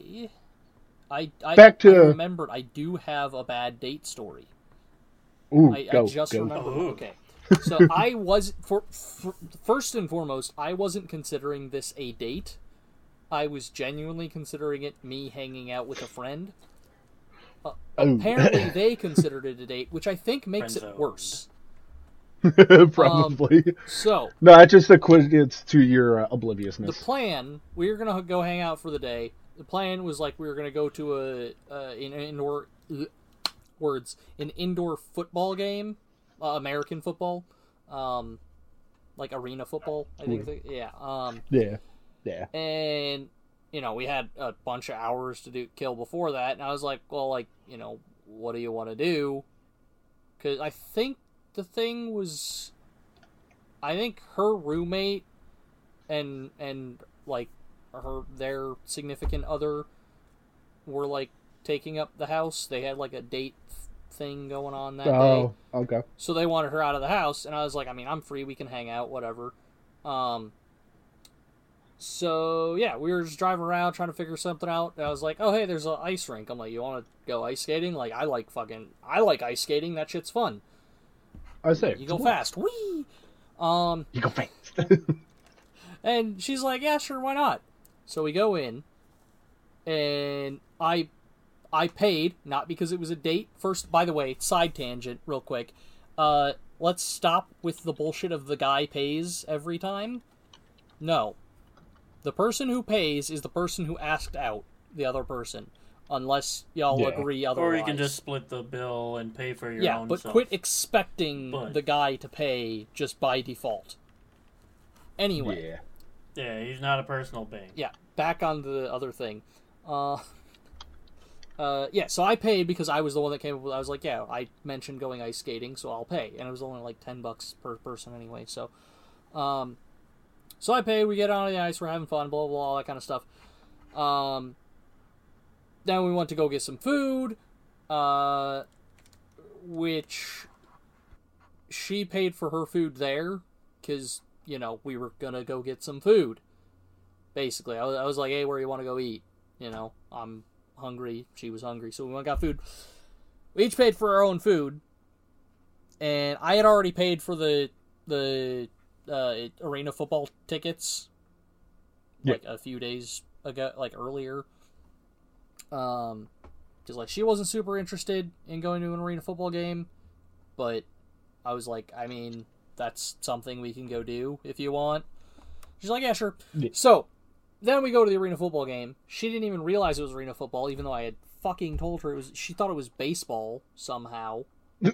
I I, Back to- I remembered I do have a bad date story. Ooh, I, go, I just go. remembered. Ooh. Okay, so I *laughs* was for, for first and foremost, I wasn't considering this a date. I was genuinely considering it me hanging out with a friend. Uh, Oh. apparently, *laughs* they considered it a date, which I think makes it Friend-zoned. worse. *laughs* Probably. So no, it's just a quiz It's to your uh, the obliviousness. plan we are gonna go hang out for the day. The plan was like we were gonna go to a uh, an indoor ugh, words an indoor football game, uh, American football, um, like arena football. I think. They, yeah. Um, yeah, yeah. and you know we had a bunch of hours to do kill before that, and I was like, well, like you know, what do you want to do? Because I think the thing was, I think her roommate and and like her their significant other were like taking up the house. They had like a date thing going on that day. Oh, okay. So they wanted her out of the house, and I was like, I mean, I'm free. We can hang out, whatever. Um. So yeah, we were just driving around trying to figure something out. And I was like, oh hey, there's an ice rink. I'm like, you want to go ice skating? Like, I like fucking, I like ice skating. That shit's fun. I say You go fast, wee. Um, You go fast. *laughs* and she's like, yeah, sure, why not? So we go in, and I I paid not because it was a date. First, by the way, side tangent, real quick. Uh, let's stop with the bullshit of the guy pays every time. No, the person who pays is the person who asked out the other person, unless y'all Yeah. agree otherwise. Or you can just split the bill and pay for your yeah, own but stuff. quit expecting But- the guy to pay just by default. Anyway, Yeah. Yeah, he's not a personal bank. yeah, back on the other thing. Uh, *laughs* uh, yeah, so I paid because I was the one that came up with. I was like, yeah, I mentioned going ice skating, so I'll pay, and it was only like ten bucks per person anyway. So, um, so I paid. We get on the ice, we're having fun, blah blah, blah all that kind of stuff. Um, then we went to go get some food, uh, which she paid for her food there because you know we were gonna go get some food basically. I was, I was like, hey, where you want to go eat? You know, I'm hungry. She was hungry, so we went and got food. We each paid for our own food, and I had already paid for the the uh, arena football tickets Yeah. like a few days ago, like earlier. Um, because like she wasn't super interested in going to an arena football game, but I was like, I mean, that's something we can go do if you want. She's like, yeah, sure. Yeah. So then we go to the arena football game. She didn't even realize it was arena football, even though I had fucking told her it was. She thought it was baseball somehow. *laughs*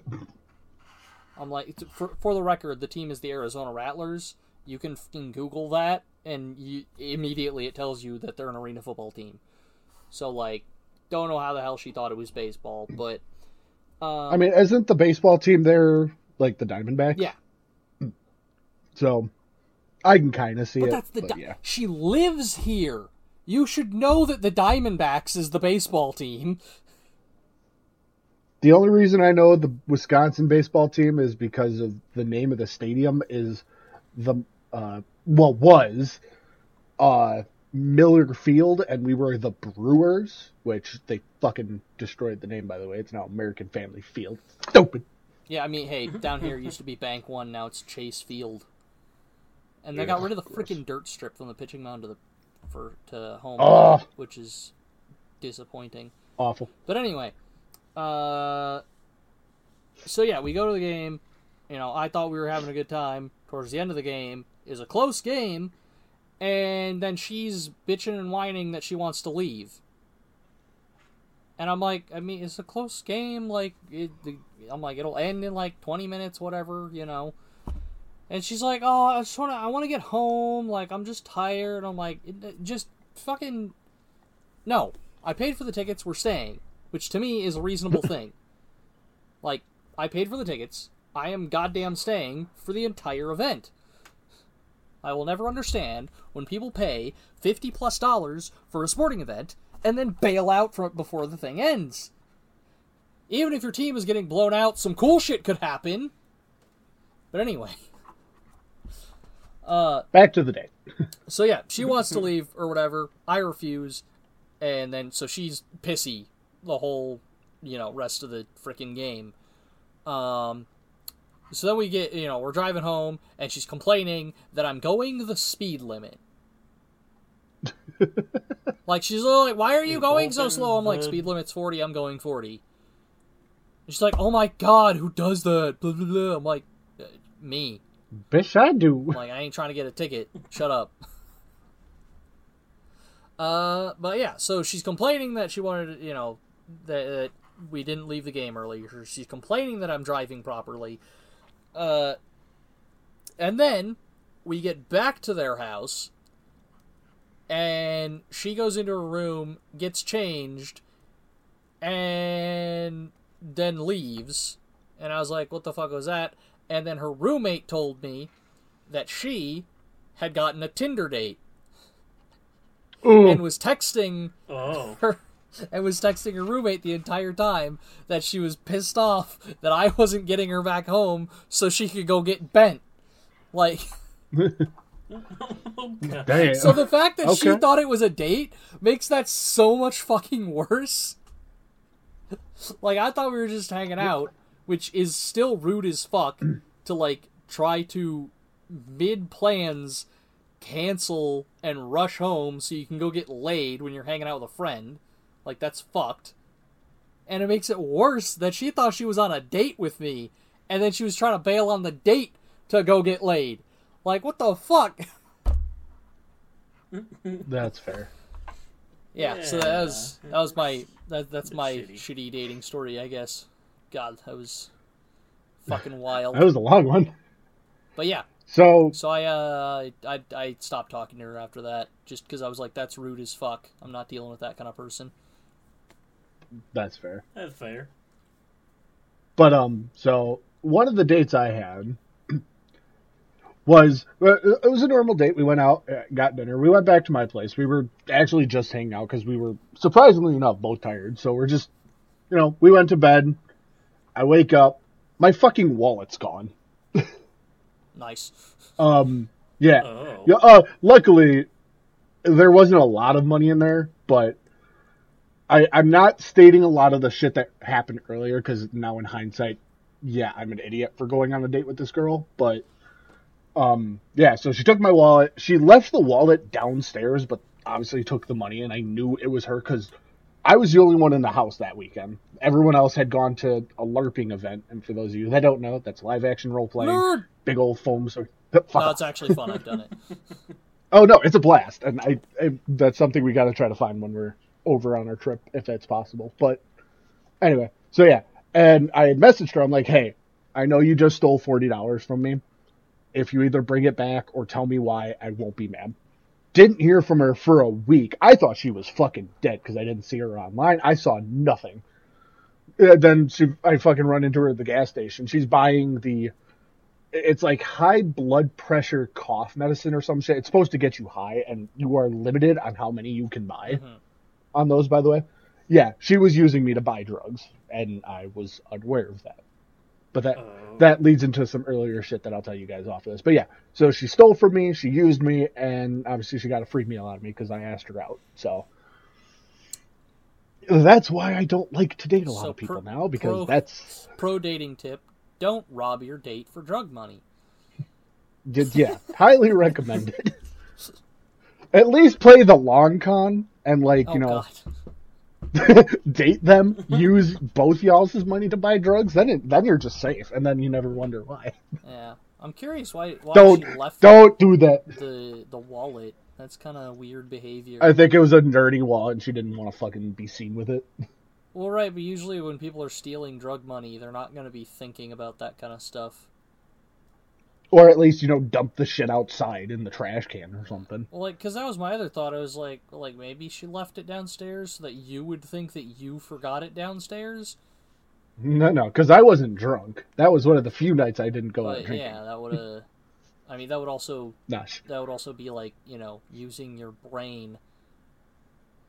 I'm like, for for the record, the team is the Arizona Rattlers. You can fucking Google that, and you immediately it tells you that they're an arena football team. So like, don't know how the hell she thought it was baseball, but um, I mean, isn't the baseball team there like the Diamondbacks? yeah, So I can kind of see but it. that's the but Di- yeah. she lives here. You should know that the Diamondbacks is the baseball team. The only reason I know the Wisconsin baseball team is because of the name of the stadium is the uh well was uh Miller Field and we were the Brewers, which they fucking destroyed the name by the way. It's now American Family Field. Stupid. Yeah, I mean, hey, down here it used to be Bank One, now it's Chase Field, and they got rid of the freaking dirt strip from the pitching mound to the for to home, Oh. which is disappointing. Awful. But anyway, uh, so yeah, we go to the game. You know, I thought we were having a good time. Towards the end of the game is a close game, and then she's bitching and whining that she wants to leave. And I'm like, I mean, it's a close game. Like, it, the, I'm like, it'll end in like 20 minutes, whatever, you know. And she's like, oh, I just want to, I want to get home. Like, I'm just tired. I'm like, just fucking, no. I paid for the tickets. We're staying, which to me is a reasonable *laughs* thing. Like, I paid for the tickets. I am goddamn staying for the entire event. I will never understand when people pay fifty plus dollars for a sporting event and then bail out from before the thing ends. Even if your team is getting blown out, some cool shit could happen. But anyway. *laughs* Uh Back to the day. *laughs* so yeah, she wants to leave or whatever. I refuse, and then so she's pissy the whole you know rest of the freaking game. Um, so then we get you know we're driving home and she's complaining that I'm going the speed limit. *laughs* like she's literally like, "Why are you going so slow?" I'm like, "Speed limit's forty. I'm going 40. And she's like, "Oh my god, who does that?" Blah, blah, blah. I'm like, "Uh, "Me." Bitch, I do. Like I ain't trying to get a ticket. Shut up. Uh, but yeah, so she's complaining that she wanted, you know, that, that we didn't leave the game early. She's complaining that I'm driving properly. Uh, and then we get back to their house, and she goes into her room, gets changed, and then leaves. And I was like, "What the fuck was that?" And then her roommate told me that she had gotten a Tinder date Ooh. and was texting Oh. *laughs* her and was texting her roommate the entire time that she was pissed off that I wasn't getting her back home so she could go get bent. Like Oh, *laughs* *laughs* Damn. so the fact that she thought it was a date makes that so much fucking worse. like I thought we were just hanging out, which is still rude as fuck to like try to mid plans cancel and rush home so you can go get laid when you're hanging out with a friend. Like that's fucked. And it makes it worse that she thought she was on a date with me and then she was trying to bail on the date to go get laid. Like what the fuck? *laughs* That's fair. Yeah, so that was that was my that that's my shitty. shitty dating story, I guess. God, that was *laughs* fucking wild. That was a long one. But yeah, So so I uh I I stopped talking to her after that just because I was like, that's rude as fuck. I'm not dealing with that kind of person. that's fair. That's fair. But um, so one of the dates I had *clears throat* was uh, it was a normal date. We went out, uh, got dinner. We went back to my place. We were actually just hanging out because we were surprisingly enough both tired. So we're just, you know, we went to bed. I wake up, my fucking wallet's gone. Nice. Um, yeah, Oh. yeah. Uh, luckily, there wasn't a lot of money in there, but I, I'm not stating a lot of the shit that happened earlier because now in hindsight, yeah, I'm an idiot for going on a date with this girl. But um, yeah, so she took my wallet. She left the wallet downstairs, but obviously took the money, and I knew it was her because I was the only one in the house that weekend. Everyone else had gone to a LARPing event, and for those of you that don't know, that's live action role playing. Nerd. Big old foam. So *laughs* No, it's actually fun. I've done it. *laughs* Oh no, it's a blast, and I, I that's something we got to try to find when we're over on our trip, if that's possible. But anyway, so yeah, and I had messaged her. I'm like, hey, I know you just stole forty dollars from me. If you either bring it back or tell me why, I won't be mad. Didn't hear from her for a week. I thought she was fucking dead because I didn't see her online. I saw nothing. Uh, then she, I fucking run into her at the gas station. She's buying the it's like high blood pressure cough medicine or some shit. It's supposed to get you high, and you are limited on how many you can buy Mhm. on those. By the way, yeah, she was using me to buy drugs, and I was unaware of that. But that Oh. that leads into some earlier shit that I'll tell you guys off of this. But yeah, so she stole from me, she used me, and obviously she got a free meal out of me because I asked her out. So that's why I don't like to date a lot So of people pro- now because pro- that's Pro dating tip: Don't rob your date for drug money. yeah, *laughs* highly recommended. At least play the long con and like Oh you know god. *laughs* date them, use both y'all's money to buy drugs. Then it, then you're just safe, and then you never wonder why. Yeah, I'm curious why why Don't she left don't do that. the the wallet. That's kind of weird behavior. I think it was a nerdy wallet, and she didn't want to fucking be seen with it. Well, right, but usually when people are stealing drug money, they're not going to be thinking about that kind of stuff. Or at least you know dump the shit outside in the trash can or something. Well, like, because that was my other thought. I was like, like maybe she left it downstairs so that you would think that you forgot it downstairs. No, no, because I wasn't drunk. That was one of the few nights I didn't go out drinking. yeah, that would have. *laughs* I mean, that would also that would also be like you know using your brain.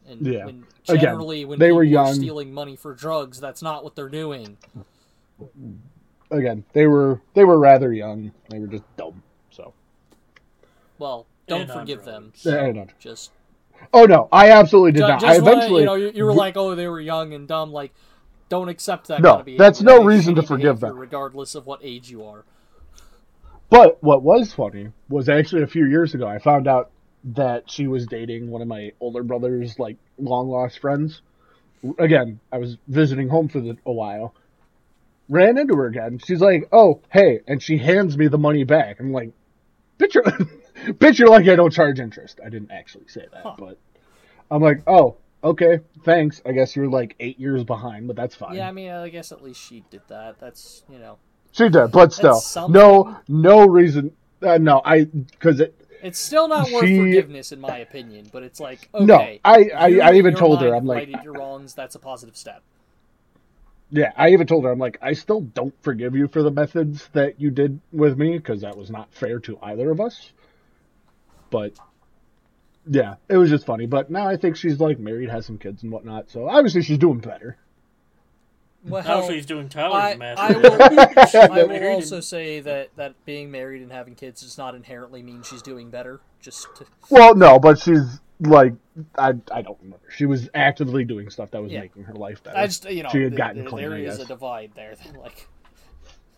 And Yeah. when, Again, generally, when they people were are young. stealing money for drugs, that's not what they're doing. Again, they were they were rather young. They were just dumb. So Well, don't And forgive them. drugs. Yeah, I know. Just Oh no, I absolutely did Ju- not. Just I wanna- eventually you know, you, you were like, oh, they were young and dumb. Like, don't accept that No, kind of that's no That is reason to forgive them. regardless of what age you are. But what was funny was actually a few years ago I found out that she was dating one of my older brother's like long lost friends. Again, I was visiting home for the, a while. Ran into her again. She's like, "Oh, hey," and she hands me the money back. I'm like, "Bitch, you're, *laughs* bitch, you're like I don't charge interest." I didn't actually say that, Huh. but I'm like, "Oh, okay, thanks. I guess you're like eight years behind, but that's fine." Yeah, I mean, I guess at least she did that. That's you know, She did, but still, no, no reason. Uh, no, I because it. it's still not worth She- forgiveness in my opinion. But it's like, okay, No, I, I, I even told her, I'm like, righted your wrongs. That's a positive step. Yeah, I even told her, I'm like, I still don't forgive you for the methods that you did with me because that was not fair to either of us. But yeah, it was just funny. But now I think she's like married, has some kids and whatnot. So obviously she's doing better. Well, Now *laughs* she's doing Tyler's I. I will, I will also and- say that, that being married and having kids does not inherently mean she's doing better. Just to, Well, no, but she's like, I, I don't remember. She was actively doing stuff that was Yeah. making her life better. I just you know She had th- gotten th- clean, there is a divide there. *laughs* Like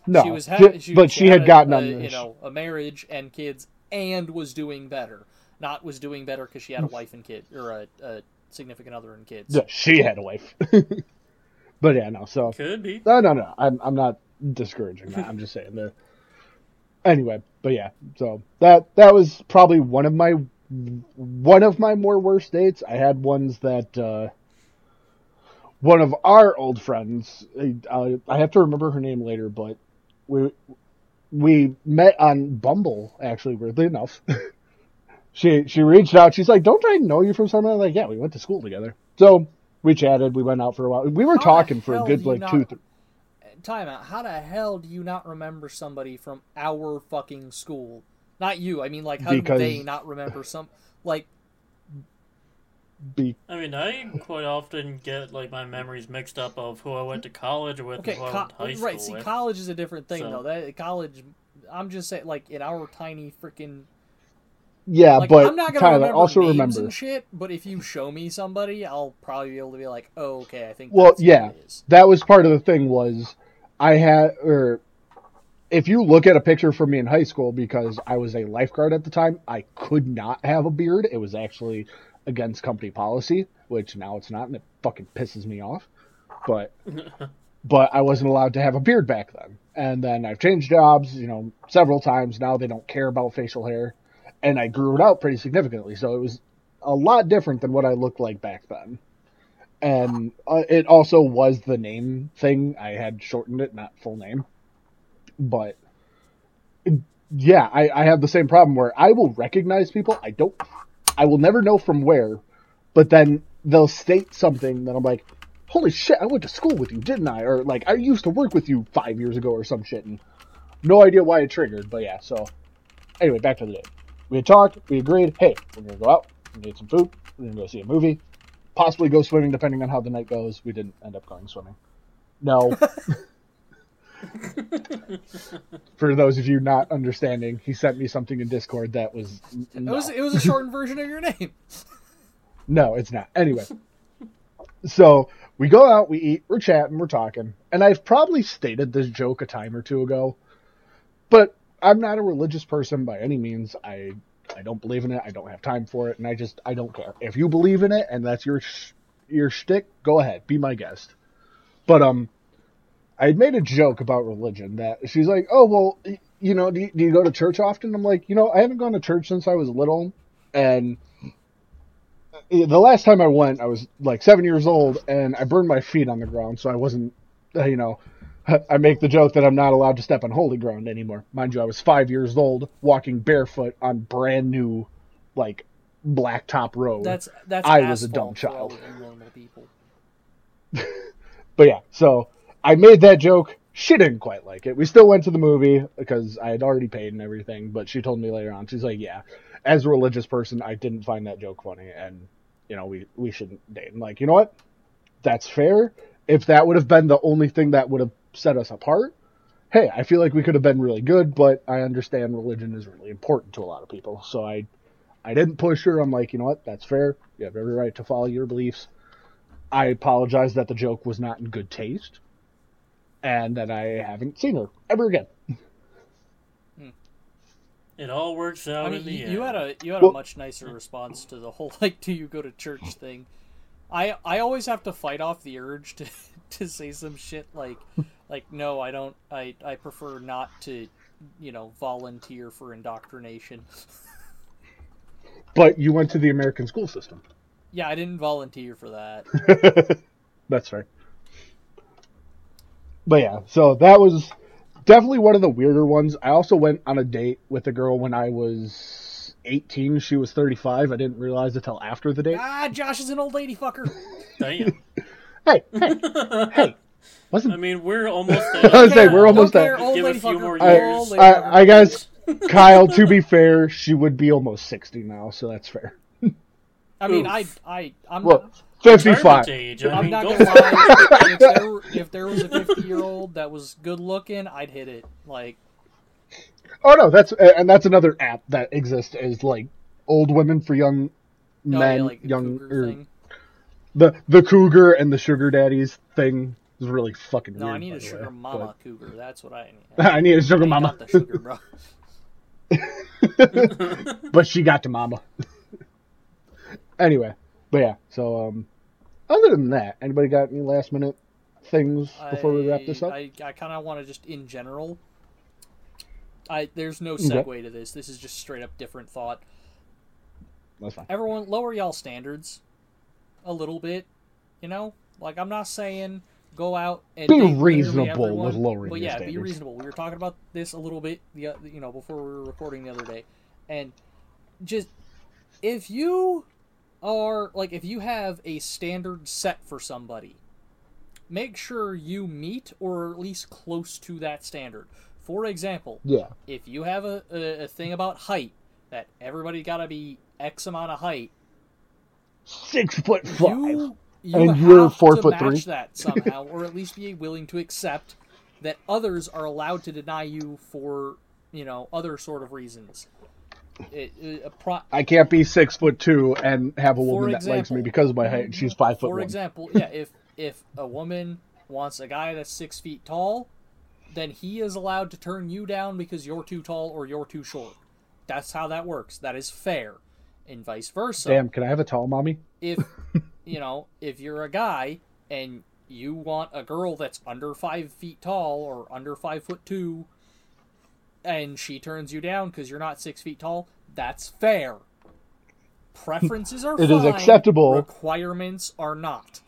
no, she was, ha- she, but she, had a- gotten a, the, you know a marriage and kids and was doing better. Not was doing better because she had a wife and kid or a, a significant other and kids. Yeah, she had a wife. *laughs* but yeah, no. So Could be. no, no, no. I'm I'm not discouraging that. I'm just saying that. Anyway, but yeah. So that that was probably one of my one of my more worst dates. I had ones that uh, one of our old friends. I, I have to remember her name later, but we we met on Bumble. Actually, weirdly enough. *laughs* she she reached out. She's like, "Don't I know you from somewhere?" I'm like, yeah, we went to school together. So we chatted. We went out for a while. We were How talking for a good like not- two. Th- Time out. How the hell do you not remember somebody from our fucking school? Not you. I mean, like, how Because- do they not remember some? Like, be I mean, I quite often get like my memories mixed up of who I went to college with okay, and who I co- went to high school right. See, with. college is a different thing, So- though. That college, I'm just saying, like, in our tiny freaking yeah, Like, but I'm not gonna Tyler remember also names remember. and shit, but if you show me somebody, I'll probably be able to be like, oh, okay, I think. Well, that's who yeah. it is. that was part of the thing was I had or if you look at a picture from me in high school because I was a lifeguard at the time, I could not have a beard. It was actually against company policy, which now it's not and it fucking pisses me off. But *laughs* but I wasn't allowed to have a beard back then. And then I've changed jobs, you know, several times. Now they don't care about facial hair. And I grew it out pretty significantly. So it was a lot different than what I looked like back then and uh, it also was the name thing. I had shortened it, not full name. But yeah, I, I have the same problem where I will recognize people. I don't, I will never know from where, but then they'll state something that I'm like, holy shit, I went to school with you, didn't I? Or like, I used to work with you five years ago or some shit. And no idea why it triggered, but yeah, so anyway, back to the day. We had talked, we agreed, hey, we're to go out, we're to get some food, we're to go see a movie possibly go swimming depending on how the night goes. We didn't end up going swimming. No. *laughs* *laughs* For those of you not understanding, he sent me something in Discord that was It was it was a shortened version of your name. *laughs* No, it's not. Anyway, so we go out, we eat, we're chatting, we're talking, and I've probably stated this joke a time or two ago, but I'm not a religious person by any means. I I don't believe in it. I don't have time for it, and I just I don't care. If you believe in it and that's your sh- your shtick, go ahead, be my guest. But um, I had made a joke about religion that she's like, oh well, you know, do you, do you go to church often? I'm like, you know, I haven't gone to church since I was little, and the last time I went, I was like seven years old, and I burned my feet on the ground, so I wasn't, uh, you know, *laughs* I make the joke that I'm not allowed to step on holy ground anymore. Mind you, I was five years old, walking barefoot on brand new, like, blacktop road. That's that's. I was a dumb asphalt for all child. of you normal people. *laughs* But yeah, so I made that joke. She didn't quite like it. We still went to the movie because I had already paid and everything. But she told me later on, she's like, "Yeah, as a religious person, I didn't find that joke funny, and you know, we we shouldn't date." I'm like, you know what? That's fair. If that would have been the only thing that would have set us apart, hey, I feel like we could have been really good. But I understand religion is really important to a lot of people, so I I didn't push her. I'm like, you know what? That's fair. You have every right to follow your beliefs. I apologize that the joke was not in good taste, and that I haven't seen her ever again. Hmm. It all works out I mean, in the you, end. you had a you had Well- a much nicer response to the whole *laughs* like, do you go to church thing. I I always have to fight off the urge to *laughs* to say some shit like like no, I don't. I I prefer not to, you know, volunteer for indoctrination. But you went to the American school system. Yeah, I didn't volunteer for that. *laughs* That's right. But yeah, so that was definitely one of the weirder ones. I also went on a date with a girl when I was 18. She was 35. I didn't realize it till after the date. ah, Josh is an old lady fucker. Damn. *laughs* Hey, hey, hey. *laughs* Wasn't I mean, we're almost *laughs* I was there. saying, we're almost there. care, old Give a lady few fucker. more years. lady I. I guess Kyle, to be fair, she would be almost 60 now, so that's fair. I mean, Oof. I I I'm Well, not. 55. Age. I I'm mean, not gonna lie. if, there, if there was a 50 year old that was good looking, I'd hit it. Like, Oh no, that's and that's another app that exists is like old women for young oh, no, men, yeah, like the young cougar or thing. the the cougar and the sugar daddies thing is really fucking No, weird. I need a sugar way, mama cougar. That's what I need. *laughs* I need a sugar I mama. got the sugar, bro. *laughs* but she got to mama. *laughs* anyway, but yeah. So um, other than that, anybody got any last minute things before we wrap this up? I, I kind of want to just in general. I there's no Okay. segue to this. This is just straight up different thought. That's fine. Everyone, lower y'all standards a little bit. You know, like I'm not saying go out and Be reasonable with lowering But yeah, be reasonable. We were talking about this a little bit, the you know, before we were recording the other day, and just if you are like if you have a standard set for somebody, make sure you meet or at least close to that standard. For example, Yeah. if you have a, a, a thing about height that everybody got to be X amount of height, Six foot five. you you And you're four to foot match three? that somehow, or at least be willing to accept that others are allowed to deny you for you know other sort of reasons. It, it, a pro- I can't be six foot two and have a woman that likes me because of my height she's five foot for one. example, yeah, if if a woman wants a guy that's six feet tall, then he is allowed to turn you down because you're too tall or you're too short. That's how that works. That is fair, and vice versa. Damn, can I have a tall mommy? if *laughs* you know if you're a guy and you want a girl that's under five feet tall or under five foot two and she turns you down because you're not six feet tall that's fair preferences are *laughs* It is fine, acceptable. requirements are not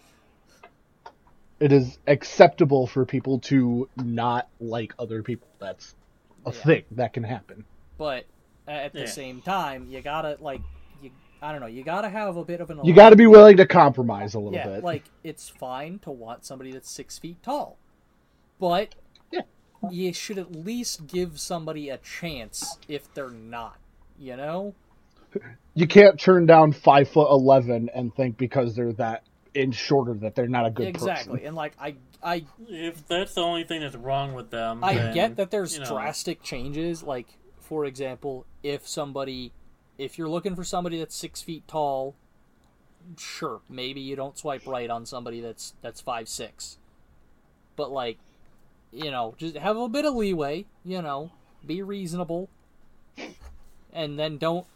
It is acceptable for people to not like other people. That's a thing that can happen. but at the Yeah. same time you gotta like you i don't know you gotta have a bit of an You got to be willing to compromise a little yeah, bit. like it's fine to want somebody that's six feet tall, but Yeah. You should at least give somebody a chance if they're not. You know? you can't turn down five foot eleven and think because they're that inch shorter that they're not a good exactly. person. And like I, I, If that's the only thing that's wrong with them, I then, get that there's you know, drastic changes. Like for example, if somebody, if you're looking for somebody that's six feet tall, sure, maybe you don't swipe right on somebody that's that's five six. But like, you know, just have a bit of leeway. You know, be reasonable, and then don't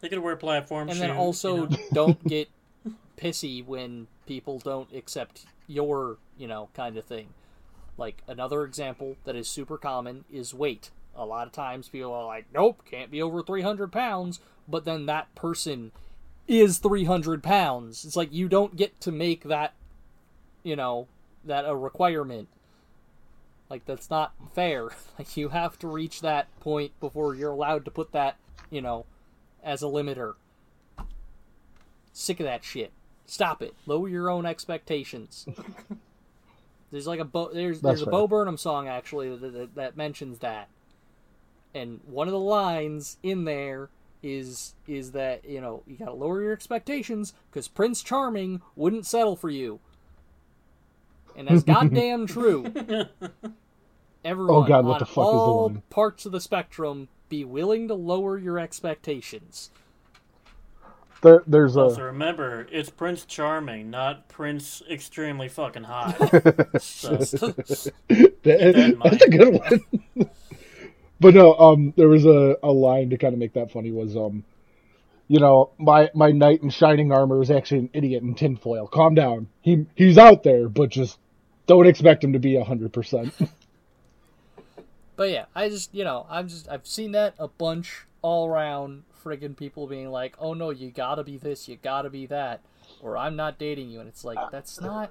They could wear platform and shoes. then also you know? *laughs* *laughs* don't get pissy when people don't accept your you know kind of thing like another example that is super common is weight a lot of times people are like nope can't be over 300 pounds but then that person is 300 pounds it's like you don't get to make that you know that a requirement like that's not fair *laughs* like you have to reach that point before you're allowed to put that you know as a limiter Sick of that shit. Stop it. Lower your own expectations. *laughs* there's like a Bo, there's there's a. Bo Burnham song actually that, that, that mentions that, and one of the lines in there is is that you know you gotta lower your expectations because Prince Charming wouldn't settle for you, and that's goddamn *laughs* true. Everyone Oh, God, what on the fuck is the all parts of the spectrum, be willing to lower your expectations. There, there's a Also, remember, it's Prince Charming, not Prince Extremely Fucking Hot. *laughs* so, that, in that's a good one. but no, um, there was a, a line to kind of make that funny was um, you know, my my knight in shining armor is actually an idiot in tinfoil. Calm down. He he's out there, but just don't expect him to be hundred percent. *laughs* But yeah, I just you know I've just I've seen that a bunch all around. Friggin' people being like, "Oh no, you gotta be this, you gotta be that," or "I'm not dating you," and it's like that's not.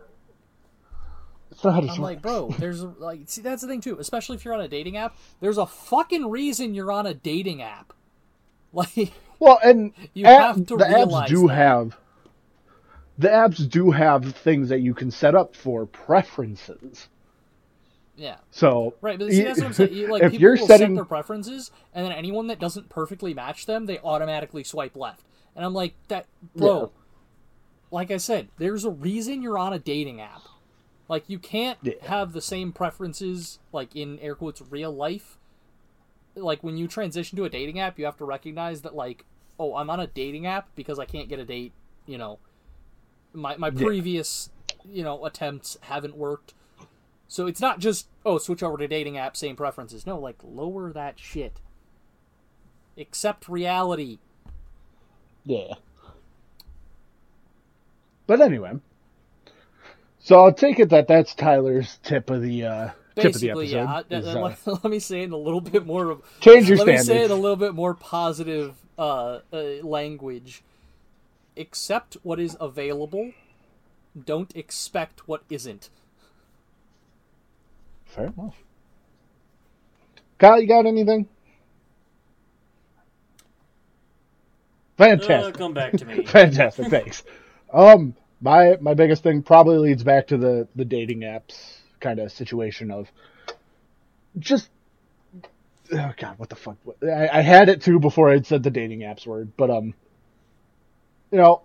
It's not I'm like, bro, there's like, see, that's the thing too. Especially if you're on a dating app, there's a fucking reason you're on a dating app. *laughs* Like, Well, and You app- have to the apps do that. have the apps do have things that you can set up for preferences. yeah, So right. But see, that's what I'm saying. You, like, *laughs* if people you're will setting set their preferences, and then anyone that doesn't perfectly match them, they automatically swipe left. And I'm like, that, bro. Yeah. Like I said, there's a reason you're on a dating app. Like you can't Yeah. have the same preferences like in air quotes real life. Like when you transition to a dating app, you have to recognize that like, oh, I'm on a dating app because I can't get a date, you know. My my Yeah. previous, you know, attempts haven't worked. So it's not just, oh, switch over to dating app, same preferences. No, like lower that shit. Accept reality. Yeah. But anyway, so I'll take it that that's Tyler's tip of the uh, tip of the Basically, episode. yeah. I- is, uh, *laughs* let, let me say it in a little bit more of change your let me say it in a little bit more positive uh, uh, language. Accept what is available. Don't expect what isn't. Fair enough. Kyle, you got anything? Uh, Fantastic. come back to me. *laughs* Fantastic, thanks. Um, my my biggest thing probably leads back to the the dating apps kind of situation of just oh god, what the fuck? I, I had it too before I'd said the dating apps word, but um, you know,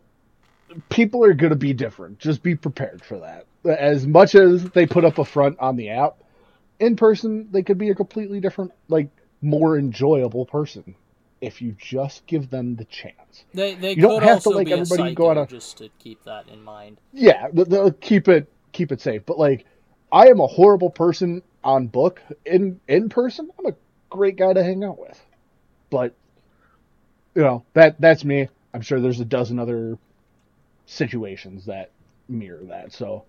people are gonna be different. Just be prepared for that. As much as they put up a front on the app, in person they could be a completely different, like more enjoyable person if you just give them the chance. They they You don't have to like everybody go on a- just to keep that in mind. yeah, they'll keep it keep it safe. But like, I am a horrible person on book. In in person, I'm a great guy to hang out with. But you know that that's me. I'm sure there's a dozen other situations that mirror that. So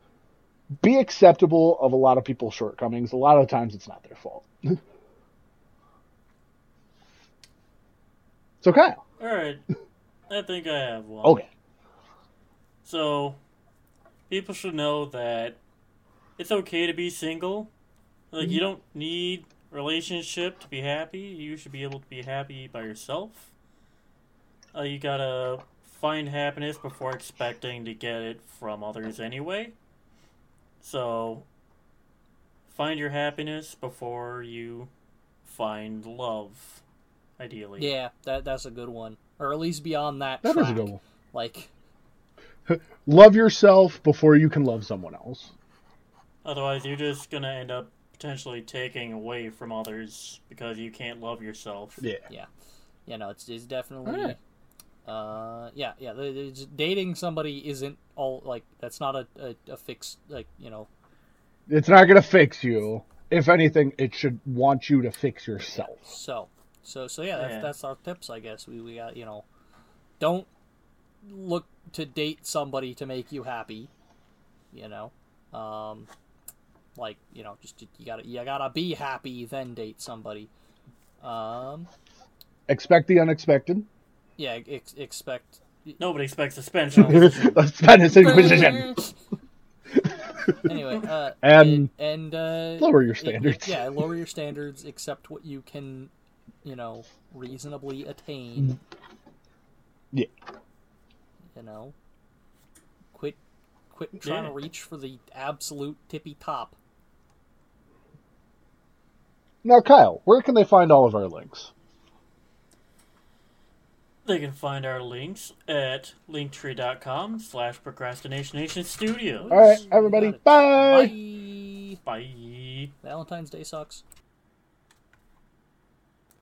be acceptable of a lot of people's shortcomings. A lot of times, it's not their fault. *laughs* so Kyle, Alright. I think I have one. okay, So, people should know that it's okay to be single. Like, you mm-hmm. don't need relationship to be happy. You should be able to be happy by yourself. Uh, you gotta find happiness before expecting to get it from others anyway. So, find your happiness before you find love, ideally. Yeah, that that's a good one, or at least beyond that. that track. is a good one. Like, *laughs* Love yourself before you can love someone else. Otherwise, you're just gonna end up potentially taking away from others because you can't love yourself. Yeah. Yeah. You know, it's it's definitely. Alright. Uh, yeah, yeah. the- the- Dating somebody isn't all like that's not a, a, a fixed like you know It's not going to fix you. If anything, it should want you to fix yourself. So, so, so yeah, that's, Yeah. that's our tips, I guess. We, we got, you know, don't look to date somebody to make you happy, you know. Um, like, you know, just you gotta, you gotta be happy, then date somebody. Um, Expect the unexpected. Yeah, ex- expect. Nobody expects suspension. *laughs* Spanish Inquisition. *laughs* anyway, uh, And and uh, lower your it- it- standards. yeah, lower your standards. Accept what you can, you know, reasonably attain. Yeah. You know, quit, quit trying Yeah. to reach for the absolute tippy top. Now, Kyle, where can they find all of our links? They can find our links at linktree.com slash procrastination studios. All right, everybody, bye. Bye. Bye. Valentine's Day sucks.